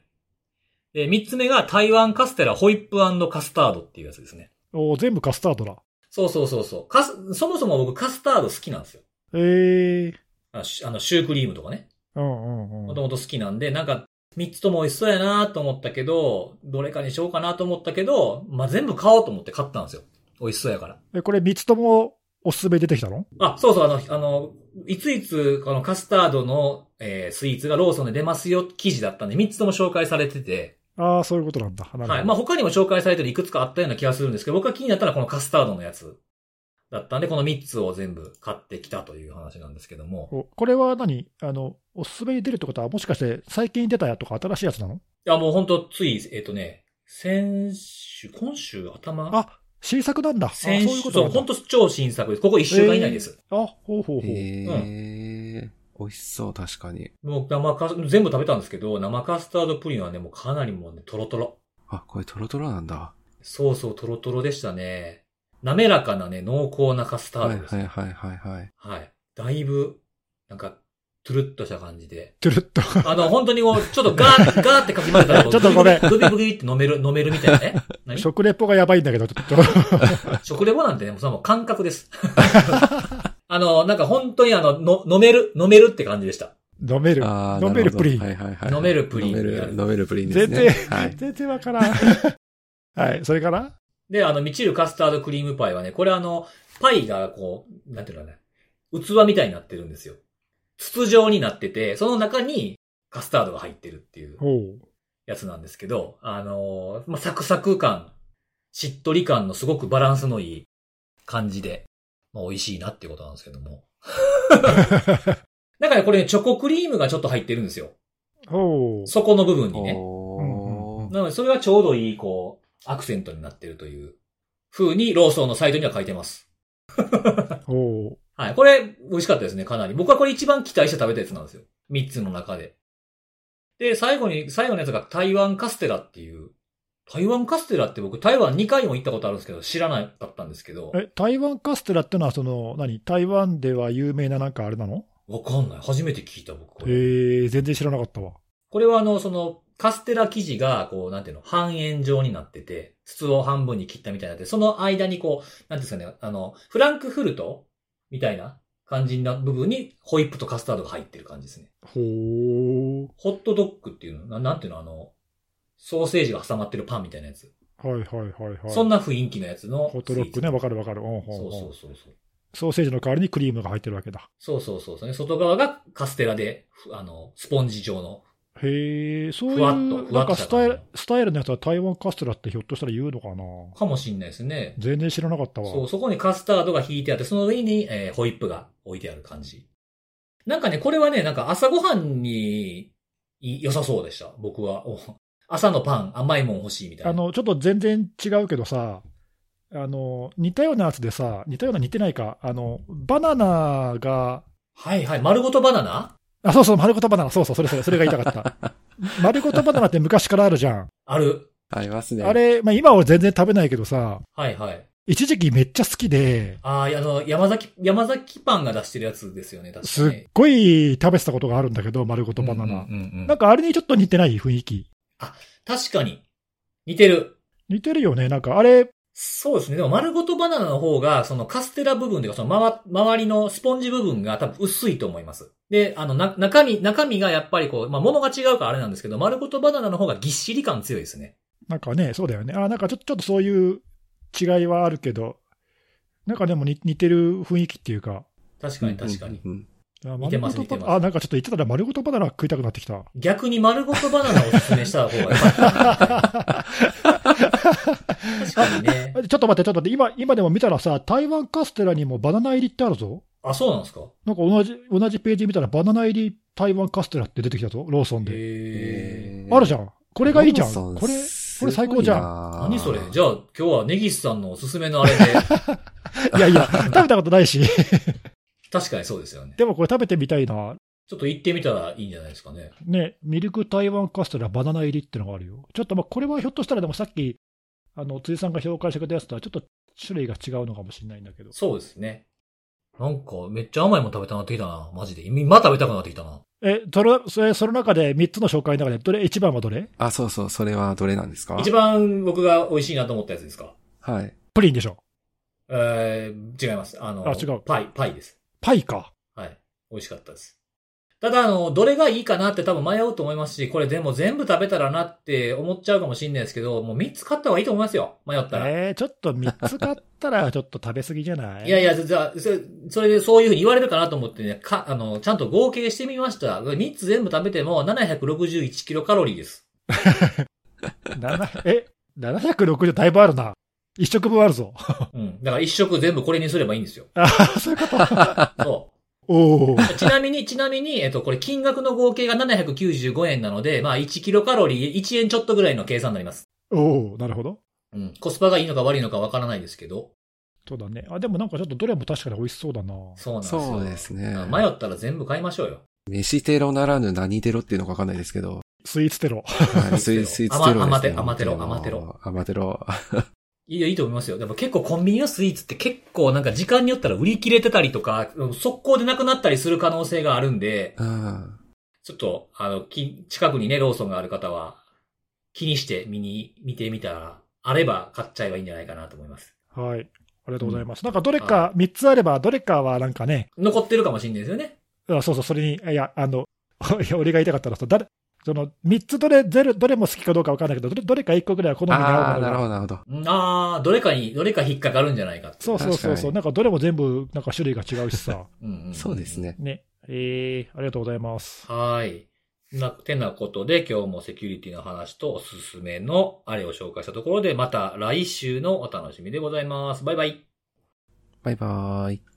[SPEAKER 1] えー、3つ目が台湾カステラホイップカスタードっていうやつですね。
[SPEAKER 2] お全部カスタードだ。
[SPEAKER 1] そうそうそうそう。カス、そもそも僕カスタード好きなんですよ。
[SPEAKER 2] ええ
[SPEAKER 1] あしあの、シュークリームとかね。
[SPEAKER 2] うんうんうん。
[SPEAKER 1] もともと好きなんで、なんか、三つとも美味しそうやなと思ったけど、どれかにしようかなと思ったけど、まあ、全部買おうと思って買ったんですよ。美味しそうやから。
[SPEAKER 2] え、これ3つともおすすめ出てきたの？
[SPEAKER 1] あ、そうそう、あの、あの、いついつ、このカスタードの、えースイーツがローソンで出ますよ記事だったんで、三つとも紹介されてて、
[SPEAKER 2] ああ、そういうことなんだ。なるほど
[SPEAKER 1] はい。まあ、他にも紹介されてるいくつかあったような気がするんですけど、僕が気になったのはこのカスタードのやつだったんで、この三つを全部買ってきたという話なんですけども。
[SPEAKER 2] おこれは何？あの、おすすめに出るってことは、もしかして最近出たやとか新しいやつなの？
[SPEAKER 1] いや、もうほんと、つい、えっ、とね、先週、今週頭？
[SPEAKER 2] あ、新作なんだ。あそう
[SPEAKER 1] 先週、そう、
[SPEAKER 2] いうことなんだ。
[SPEAKER 1] 本当超新作です。ここ1週間以内です。
[SPEAKER 2] あ、ほうほうほう。
[SPEAKER 3] へえ、美味しそう、確かに。
[SPEAKER 1] もう生カス、全部食べたんですけど、生カスタードプリンはね、もうかなりもうね、トロトロ。
[SPEAKER 3] あ、これトロトロなんだ。
[SPEAKER 1] そうそう、トロトロでしたね。滑らかなね、濃厚なカスタ
[SPEAKER 3] はい
[SPEAKER 1] ードです、ね。
[SPEAKER 3] はいはいはいはい。
[SPEAKER 1] はい。だいぶ、なんか、トゥルッとした感じで。
[SPEAKER 2] トゥルッと。
[SPEAKER 1] あの、本当にもう、ちょっとガー、ガーってかき混ぜたら、
[SPEAKER 2] ちょっとごめん
[SPEAKER 1] ブビブビって飲める、飲めるみたいなね。何？
[SPEAKER 2] 食レポがやばいんだけど、ちょっと。
[SPEAKER 1] 食レポなんてね、もうそれはもう感覚です。あの、なんか本当にあの、の飲める、飲めるって感じでした。
[SPEAKER 2] 飲める。飲めるプリン。
[SPEAKER 3] なほどはいはいはい。
[SPEAKER 1] 飲めるプリン
[SPEAKER 3] 飲める、飲めるプリンです
[SPEAKER 2] 全
[SPEAKER 3] ね。
[SPEAKER 2] 然、
[SPEAKER 3] はい。
[SPEAKER 2] 全然わからん。はい、それから？
[SPEAKER 1] で、あの、ミチルカスタードクリームパイはね、これあの、パイがこう、なんていうのかな、器みたいになってるんですよ。筒状になってて、その中にカスタードが入ってるっていうやつなんですけど、あのーまあ、サクサク感、しっとり感のすごくバランスのいい感じで、まあ、美味しいなっていうことなんですけども。なんかね、これね、チョコクリームがちょっと入ってるんですよ。
[SPEAKER 2] おう
[SPEAKER 1] 底の部分にね。なので、それがちょうどいい、こう、アクセントになってるという風に、ローソンのサイトには書いてます。はい。これ、美味しかったですね、かなり。僕はこれ一番期待して食べたやつなんですよ。三つの中で。で、最後に、最後のやつが台湾カステラっていう。台湾カステラって僕、台湾2回も行ったことあるんですけど、知らなかったんですけど。
[SPEAKER 2] え、台湾カステラってのは、その、何？台湾では有名ななんかあれなの？
[SPEAKER 1] わかんない。初めて聞いた、僕。
[SPEAKER 2] え、全然知らなかったわ。
[SPEAKER 1] これはあの、その、カステラ生地が、こう、なんていうの、半円状になってて、筒を半分に切ったみたいになって、その間にこう、なんですかね、あの、フランクフルトみたいな感じな部分に、ホイップとカスタードが入ってる感じですね。
[SPEAKER 2] ほう。
[SPEAKER 1] ホットドッグっていうの、ななんていうの、あの、ソーセージが挟まってるパンみたいなやつ。
[SPEAKER 2] はいはいはいはい。
[SPEAKER 1] そんな雰囲気のやつの。
[SPEAKER 2] ホットドッグね、わかるわかる。うん
[SPEAKER 1] そうそうそうそう。
[SPEAKER 2] ソーセージの代わりにクリームが入ってるわけだ。
[SPEAKER 1] そうそうそうそうね。外側がカステラで、ふあの、スポンジ状の。
[SPEAKER 2] へえ、そういう、
[SPEAKER 1] ふわっとふ
[SPEAKER 2] なんかスタイル、スタイルのやつは台湾カステラってひょっとしたら言うのかな？
[SPEAKER 1] かもしんないですね。
[SPEAKER 2] 全然知らなかったわ。
[SPEAKER 1] そう、そこにカスタードが引いてあって、その上に、えーホイップが置いてある感じ。なんかね、これはね、なんか朝ごはんにい良さそうでした。僕は。お朝のパン、甘いもん欲しいみたいな。
[SPEAKER 2] あの、ちょっと全然違うけどさ、あの、似たようなやつでさ、似たような似てないか、あの、バナナが、
[SPEAKER 1] はいはい。丸ごとバナナ？
[SPEAKER 2] あ、そうそう、丸ごとバナナ、そうそう、それそれ、それが言いたかった。丸ごとバナナって昔からあるじゃん。
[SPEAKER 1] ある。
[SPEAKER 3] ありますね。
[SPEAKER 2] あれ、まあ、今は全然食べないけどさ、
[SPEAKER 1] はいはい。
[SPEAKER 2] 一時期めっちゃ好きで、
[SPEAKER 1] ああ、あの、山崎、山崎パンが出してるやつですよね、確か
[SPEAKER 2] すっ
[SPEAKER 1] に。
[SPEAKER 2] ごい食べてたことがあるんだけど、丸ごとバナナ。
[SPEAKER 1] うんうんうんうん
[SPEAKER 2] なんかあれにちょっと似てない雰囲気。
[SPEAKER 1] 確かに。似てる。
[SPEAKER 2] 似てるよね。なんかあれ、
[SPEAKER 1] そうですね。でも丸ごとバナナの方が、そのカステラ部分というか、そのまわ周りのスポンジ部分が多分薄いと思います。で、あの、な、中身、中身がやっぱりこう、まあ、物が違うからあれなんですけど、丸ごとバナナの方がぎっしり感強いですね。
[SPEAKER 2] なんかね、そうだよね。あなんかちょちょっとそういう違いはあるけど、なんかでも似似てる雰囲気っていうか、
[SPEAKER 1] 確かに確かに。
[SPEAKER 3] うんうん
[SPEAKER 2] あ
[SPEAKER 1] 似てます似てます
[SPEAKER 2] あ、なんかちょっと言ってたら丸ごとバナナ食いたくなってきた。
[SPEAKER 1] 逆に丸ごとバナナをおすすめした方が良かったな。確かにね。
[SPEAKER 2] ちょっと待って、ちょっと待って、今、今でも見たらさ、台湾カステラにもバナナ入りってあるぞ。
[SPEAKER 1] あ、そうなんですか？
[SPEAKER 2] なんか同じ、同じページ見たらバナナ入り台湾カステラって出てきたぞ、ローソンで。
[SPEAKER 1] へ
[SPEAKER 2] あるじゃん。これがいいじゃん。これ、
[SPEAKER 3] す
[SPEAKER 2] これ最高じゃん
[SPEAKER 1] 何それ？じゃあ今日はネギスさんのおすすめのあれで、
[SPEAKER 2] いやいや、食べたことないし。
[SPEAKER 1] 確かにそうですよね。
[SPEAKER 2] でもこれ食べてみたいな。
[SPEAKER 1] ちょっと行ってみたらいいんじゃないですかね。
[SPEAKER 2] ね、ミルク台湾カステラバナナ入りってのがあるよ。ちょっとまあこれはひょっとしたらでもさっき、あの、辻さんが紹介してくれたやつとはちょっと種類が違うのかもしれないんだけど。
[SPEAKER 1] そうですね。なんか、めっちゃ甘いもん食べたくなってきたな。マジで。今食べたくなってきたな。
[SPEAKER 2] え、それ、それ、その中で3つの紹介の中で、どれ、一番はどれ？
[SPEAKER 3] あ、そうそう、それはどれなんですか？
[SPEAKER 1] 一番僕が美味しいなと思ったやつですか？
[SPEAKER 3] はい。
[SPEAKER 2] プリンでしょ？
[SPEAKER 1] えー、違います。あの、
[SPEAKER 2] あ違う
[SPEAKER 1] パイ、パイです。
[SPEAKER 2] パイか。
[SPEAKER 1] はい。美味しかったです。ただ、あの、どれがいいかなって多分迷うと思いますし、これでも全部食べたらなって思っちゃうかもしれないですけど、もう3つ買った方がいいと思いますよ。迷ったら。
[SPEAKER 2] えー、ちょっと3つ買ったらちょっと食べ過ぎじゃない？
[SPEAKER 1] いやいや、じゃあ、そそれでそういうふうに言われるかなと思ってね、か、あの、ちゃんと合計してみました。3つ全部食べても761キロカロリーです。
[SPEAKER 2] 7え、760だいぶあるな。一食分あるぞ。
[SPEAKER 1] うん。だから一食全部これにすればいいんですよ。
[SPEAKER 2] あそういうこと。
[SPEAKER 1] そ
[SPEAKER 2] おお。
[SPEAKER 1] う。ちなみに、ちなみに、えっと、これ金額の合計が795円なので、まあ1キロカロリー1円ちょっとぐらいの計算になります。
[SPEAKER 2] おおなるほど。
[SPEAKER 1] うん。コスパがいいのか悪いのかわからないですけど。
[SPEAKER 2] そうだね。あ、でもなんかちょっとどれも確かに美味しそうだな。
[SPEAKER 1] そうなんですよ。
[SPEAKER 3] そうですね
[SPEAKER 1] あ迷ったら全部買いましょうよ。
[SPEAKER 3] 飯テロならぬ何テロっていうのかわかんないですけど。
[SPEAKER 2] スイーツテロ。
[SPEAKER 3] はい、スイーツテロね。
[SPEAKER 1] アマテロアマテロ。
[SPEAKER 3] アマテロ。
[SPEAKER 1] いいよ、いいと思いますよ。でも結構コンビニのスイーツって結構なんか時間によったら売り切れてたりとか、速攻でなくなったりする可能性があるんで、
[SPEAKER 3] うん。
[SPEAKER 1] ちょっと、あの、き近くにね、ローソンがある方は、気にして見に、見てみたら、あれば買っちゃえばいいんじゃないかなと思います。
[SPEAKER 2] はい。ありがとうございます。なんかどれか3つあれば、どれかはなんかね、
[SPEAKER 1] 残ってるかもしれないですよね。
[SPEAKER 2] あそうそう、それに、いや、あの、俺が言いたかったのはさ、誰、その、3つどれ、ゼロ、どれも好きかどうかわかんないけど、どれ、どれか1個ぐらいは好みに合う
[SPEAKER 3] ああ、
[SPEAKER 2] ものが。
[SPEAKER 3] なるほど、なるほど。
[SPEAKER 1] うんあー、どれかに、どれか引っかかるんじゃないかって。
[SPEAKER 2] そうそうそうそう。なんかどれも全部、なんか種類が違うしさ。
[SPEAKER 1] うんん
[SPEAKER 3] そうです。ね。
[SPEAKER 2] ね。えー、ありがとうございます。
[SPEAKER 1] はい。な、てなことで今日もセキュリティの話とおすすめのあれを紹介したところで、また来週のお楽しみでございます。バイバイ。
[SPEAKER 3] バイバーイ。